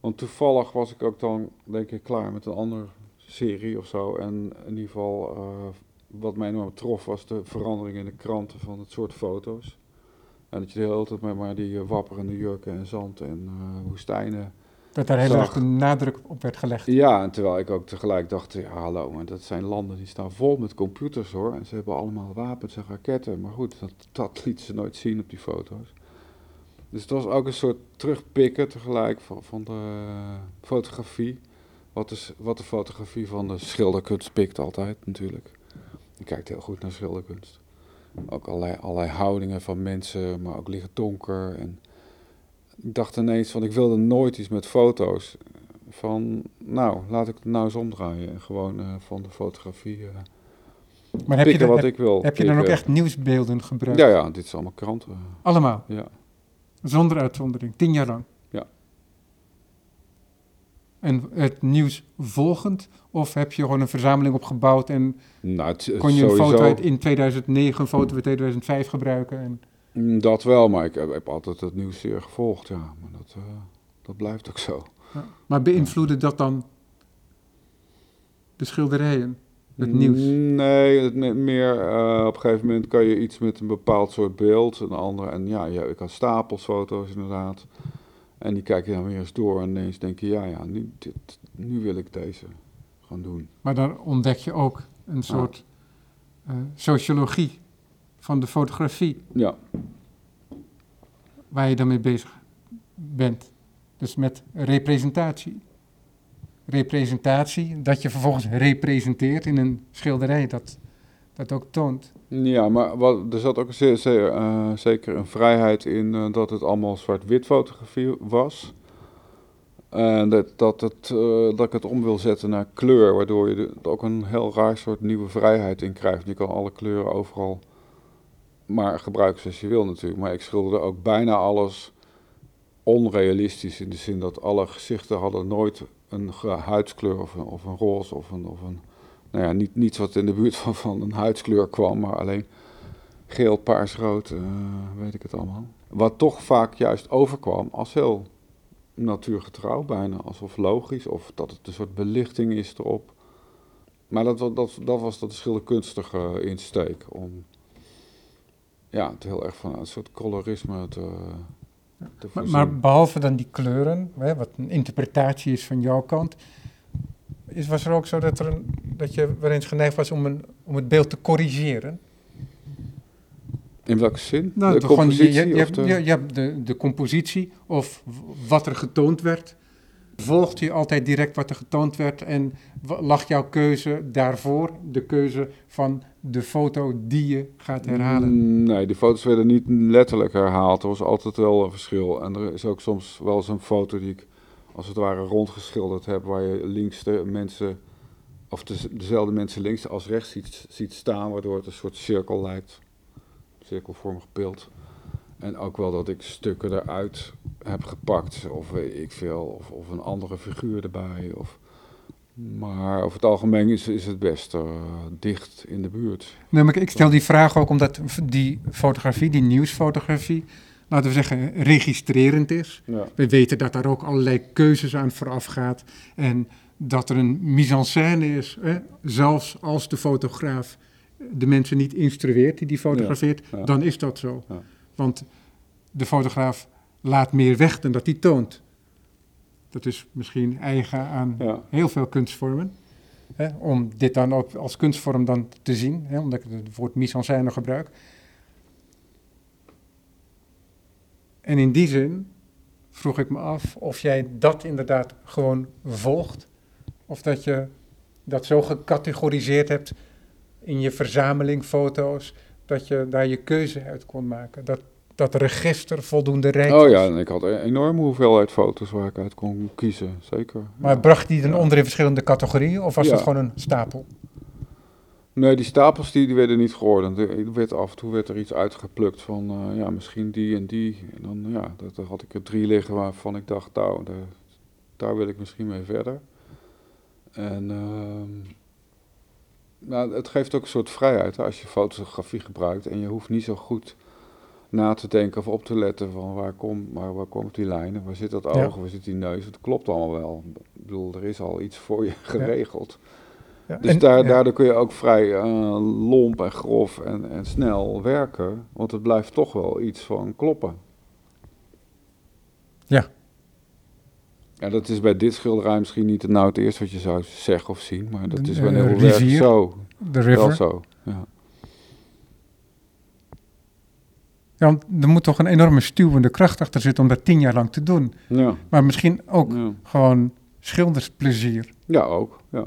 Want toevallig was ik ook dan, denk ik, klaar met een andere serie of zo. En in ieder geval, uh, wat mij enorm trof, was de verandering in de kranten van het soort foto's. En dat je de hele tijd met maar die uh, wapperende jurken en zand en uh, woestijnen dat daar heel erg de nadruk op werd gelegd. Ja, en terwijl ik ook tegelijk dacht, ja, hallo, maar dat zijn landen die staan vol met computers hoor. En ze hebben allemaal wapens en raketten. Maar goed, dat, dat liet ze nooit zien op die foto's. Dus het was ook een soort terugpikken tegelijk van, van de fotografie. Wat, is, wat de fotografie van de schilderkunst pikt altijd natuurlijk. Je kijkt heel goed naar schilderkunst. Ook allerlei, allerlei houdingen van mensen, maar ook liggen donker en ik dacht ineens van ik wilde nooit iets met foto's. Van nou, laat ik het nou eens omdraaien en gewoon uh, van de fotografie uh, maar heb je dan, wat heb, ik wil. Heb je dan ook echt nieuwsbeelden gebruikt? Ja, ja, dit is allemaal kranten. Allemaal? Ja. Zonder uitzondering, tien jaar lang? Ja. En het nieuws volgend? Of heb je gewoon een verzameling opgebouwd en nou, het, het kon je een sowieso... foto uit in 2009, een foto uit 2005 gebruiken? En... Mm, Dat wel, maar ik heb, heb altijd het nieuws zeer gevolgd, ja. Maar dat, uh, dat blijft ook zo. Ja. Maar beïnvloedde dat dan de schilderijen, het nieuws? Nee, het, meer uh, op een gegeven moment kan je iets met een bepaald soort beeld, een andere. En ja, ja ik had stapels foto's inderdaad. En die kijk je dan weer eens door en ineens denk je, ja, ja, nu, dit, nu wil ik deze gaan doen. Maar dan ontdek je ook een soort uh, sociologie van de fotografie. Ja. Waar je dan mee bezig bent. Dus met representatie. Representatie, dat je vervolgens representeert in een schilderij, dat, dat ook toont. Ja, maar wat, er zat ook zeer, zeer, uh, zeker een vrijheid in uh, dat het allemaal zwart-wit fotografie was. En dat, dat, het, uh, dat ik het om wil zetten naar kleur, waardoor je er ook een heel raar soort nieuwe vrijheid in krijgt. Je kan alle kleuren overal maar gebruiken zoals je wil natuurlijk. Maar ik schilderde ook bijna alles onrealistisch in de zin dat alle gezichten hadden nooit een huidskleur of een, roze of een, of een nou ja, niet, niets wat in de buurt van, van een huidskleur kwam, maar alleen geel, paars, rood, uh, weet ik het allemaal. Wat toch vaak juist overkwam als heel natuurgetrouw, bijna alsof logisch, of dat het een soort belichting is erop. Maar dat, dat, dat was dat schilderkunstige insteek. Om ja, het heel erg van een soort colorisme te, te maar, maar, behalve dan die kleuren, hè, wat een interpretatie is van jouw kant, is, was er ook zo dat, er een, dat je wel eens geneigd was om, een, om het beeld te corrigeren? In welke zin? Nou, de compositie? je. Je, je, hebt de, de compositie of wat er getoond werd. Volgt je altijd direct wat er getoond werd en lag jouw keuze daarvoor de keuze van de foto die je gaat herhalen? Mm, nee, die foto's werden niet letterlijk herhaald. Er was altijd wel een verschil. En er is ook soms wel eens een foto die ik als het ware rondgeschilderd heb, waar je links de mensen, of dezelfde mensen links als rechts ziet, ziet staan, waardoor het een soort cirkel lijkt cirkelvormig beeld. En ook wel dat ik stukken eruit heb gepakt, of weet ik veel, of, of een andere figuur erbij. Of, maar over het algemeen is, is het best uh, dicht in de buurt. Nee, maar ik stel die vraag ook omdat die fotografie, die nieuwsfotografie, laten we zeggen, registrerend is. Ja. We weten dat daar ook allerlei keuzes aan vooraf gaat. En dat er een mise en scène is, hè? zelfs als de fotograaf de mensen niet instrueert die die fotografeert, dan is dat zo. Want de fotograaf laat meer weg dan dat hij toont. Dat is misschien eigen aan heel veel kunstvormen. Hè, om dit dan ook als kunstvorm dan te zien, hè, omdat ik het woord mise en scène gebruik. En in die zin vroeg ik me af of jij dat inderdaad gewoon volgt. Of dat je dat zo gecategoriseerd hebt in je verzameling foto's, dat je daar je keuze uit kon maken. Dat dat register voldoende rijk Oh ja, en ik had een enorme hoeveelheid foto's waar ik uit kon kiezen, zeker. Maar bracht die dan onder in verschillende categorieën of was ja. dat gewoon een stapel? Nee, die stapels die, die werden niet geordend. Er werd af en toe werd er iets uitgeplukt van, uh, ja, misschien die en die. En dan, ja, dat, had ik er drie liggen waarvan ik dacht, nou, daar, daar wil ik misschien mee verder. En... Uh, nou, het geeft ook een soort vrijheid als je fotografie gebruikt en je hoeft niet zo goed na te denken of op te letten van waar, komt waar, waar komt die lijnen, waar zit dat oog, waar zit die neus. Het klopt allemaal wel. Ik bedoel, er is al iets voor je geregeld. Ja. Dus daar, daardoor kun je ook vrij uh, lomp en grof en, en snel werken, want het blijft toch wel iets van kloppen. Ja. Ja, dat is bij dit schilderij misschien niet nou het eerste wat je zou zeggen of zien, maar dat is wanneer we werken zo. De river. Wel zo, ja. Ja, want er moet toch een enorme stuwende kracht achter zitten om dat tien jaar lang te doen. Ja. Maar misschien ook gewoon schildersplezier. Ja, ook, ja.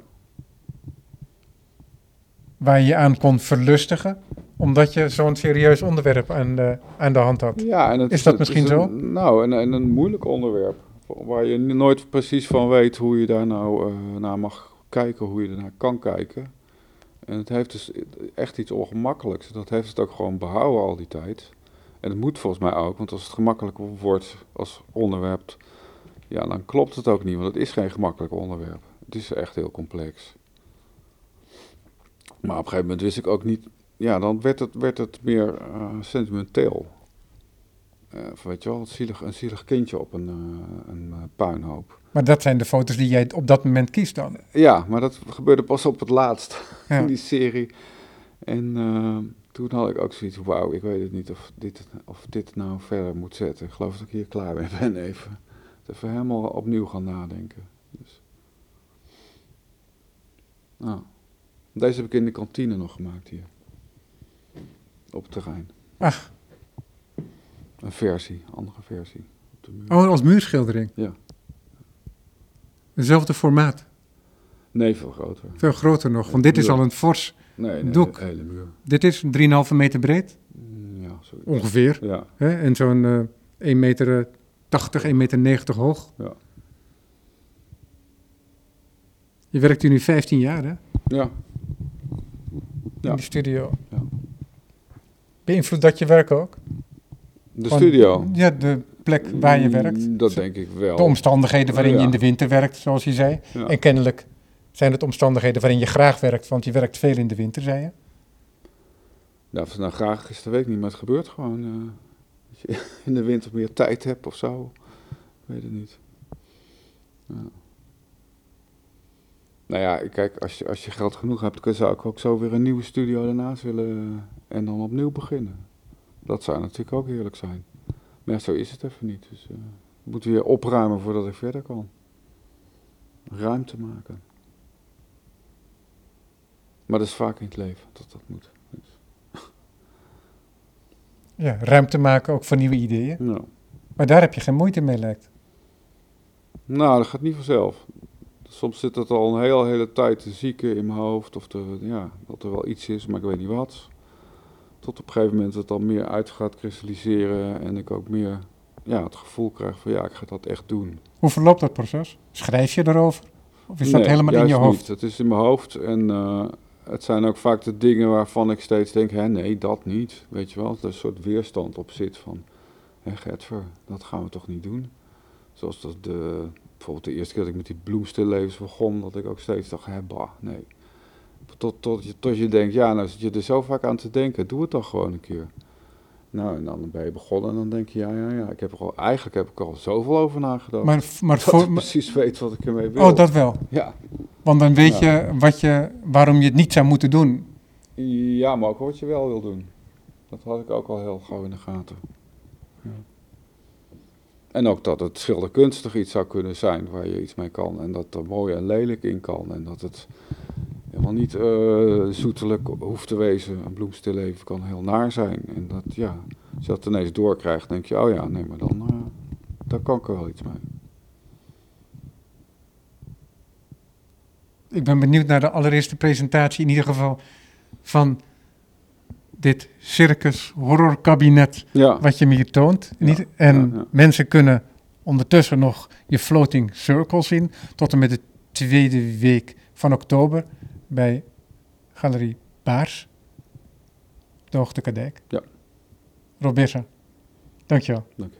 Waar je je aan kon verlustigen, omdat je zo'n serieus onderwerp aan de, aan de hand had. Ja, en het, is dat misschien zo? Nou, en, en een moeilijk onderwerp waar je nooit precies van weet hoe je daar nou uh, naar mag kijken, hoe je ernaar kan kijken. En het heeft dus echt iets ongemakkelijks. Dat heeft het ook gewoon behouden al die tijd. En het moet volgens mij ook, want als het gemakkelijk wordt als onderwerp, ja, dan klopt het ook niet, want het is geen gemakkelijk onderwerp. Het is echt heel complex. Maar op een gegeven moment wist ik ook niet, ja, dan werd het, werd het meer uh, sentimenteel. Uh, weet je wel, een zielig, een zielig kindje op een, uh, een uh, puinhoop. Maar dat zijn de foto's die jij op dat moment kiest dan? Ja, maar dat gebeurde pas op het laatst ja. in die serie. En toen had ik ook zoiets wauw, ik weet het niet of dit, of dit nou verder moet zetten. Ik geloof dat ik hier klaar mee ben even. Even helemaal opnieuw gaan nadenken. Dus. Nou, deze heb ik in de kantine nog gemaakt hier. Op het terrein. Ach. Een versie, andere versie. Op de muur. Oh, als muurschildering? Ja. Hetzelfde formaat? Nee, veel groter. Veel groter nog, want dit is al een fors nee, nee, doek. hele muur. Dit is 3,5 meter breed? Mm, ja, zoiets. Ongeveer. Ja. Hè? En zo'n uh, 1 meter 80, 1 meter 90 hoog. Ja. Je werkt hier nu 15 jaar, hè? Ja. In de studio. Ja. Beïnvloedt dat je werk ook? De studio? Ja, de plek waar je werkt. Mm, dat denk ik wel. De omstandigheden waarin je in de winter werkt, zoals je zei. En kennelijk zijn het omstandigheden waarin je graag werkt, want je werkt veel in de winter, zei je? Ja, of het nou graag is, dat weet ik niet, maar het gebeurt gewoon. Uh, dat je in de winter meer tijd hebt of zo. Ik weet het niet. Ja. Nou ja, kijk, als je, als je geld genoeg hebt, zou ik ook zo weer een nieuwe studio daarnaast willen en dan opnieuw beginnen. Dat zou natuurlijk ook heerlijk zijn. Maar ja, zo is het even niet. Dus uh, ik moet weer opruimen voordat ik verder kan. Ruimte maken. Maar dat is vaak in het leven dat dat moet. Dus. Ja, ruimte maken ook voor nieuwe ideeën. Nou. Maar daar heb je geen moeite mee, lijkt. Nou, dat gaat niet vanzelf. Soms zit het al een hele, hele tijd te zieken in mijn hoofd. Of te, ja, dat er wel iets is, maar ik weet niet wat. Tot op een gegeven moment het dan meer uit gaat kristalliseren. En ik ook meer ja, het gevoel krijg van ja, ik ga dat echt doen. Hoe verloopt dat proces? Schrijf je erover? Of is dat helemaal in je hoofd? Niet. Het is in mijn hoofd en uh, het zijn ook vaak de dingen waarvan ik steeds denk, hè, nee, dat niet. Weet je wel, dat er een soort weerstand op zit van, hé Gertver, dat gaan we toch niet doen? Zoals dat de, bijvoorbeeld de eerste keer dat ik met die bloemstillevens begon, dat ik ook steeds dacht, hè, bah, nee. Tot, tot, je, tot je denkt, ja, nou zit je er zo vaak aan te denken, doe het dan gewoon een keer. Nou, en dan ben je begonnen en dan denk je, ja, ja, ja, ik heb er al, eigenlijk heb ik er al zoveel over nagedacht. Maar, maar voor, ik precies weet wat ik ermee wil. Oh, dat wel? Ja. Want dan weet je, wat je waarom je het niet zou moeten doen. Ja, maar ook wat je wel wil doen. Dat had ik ook al heel gauw in de gaten. Ja. En ook dat het schilderkunstig iets zou kunnen zijn waar je iets mee kan. En dat er mooi en lelijk in kan. En dat het helemaal niet uh, zoetelijk hoeft te wezen. Een bloemstilleven kan heel naar zijn. En dat, ja, als je dat ineens doorkrijgt, denk je, oh ja, nee, maar dan, uh, kan ik er wel iets mee. Ik ben benieuwd naar de allereerste presentatie, in ieder geval van dit circus horror kabinet ja. wat je me hier toont. Ja, en ja, mensen kunnen ondertussen nog je floating circle zien tot en met de tweede week van oktober bij Galerie Baars, de Hoogte Kadijk. Ja. Rob Bisser, dankjewel. Dank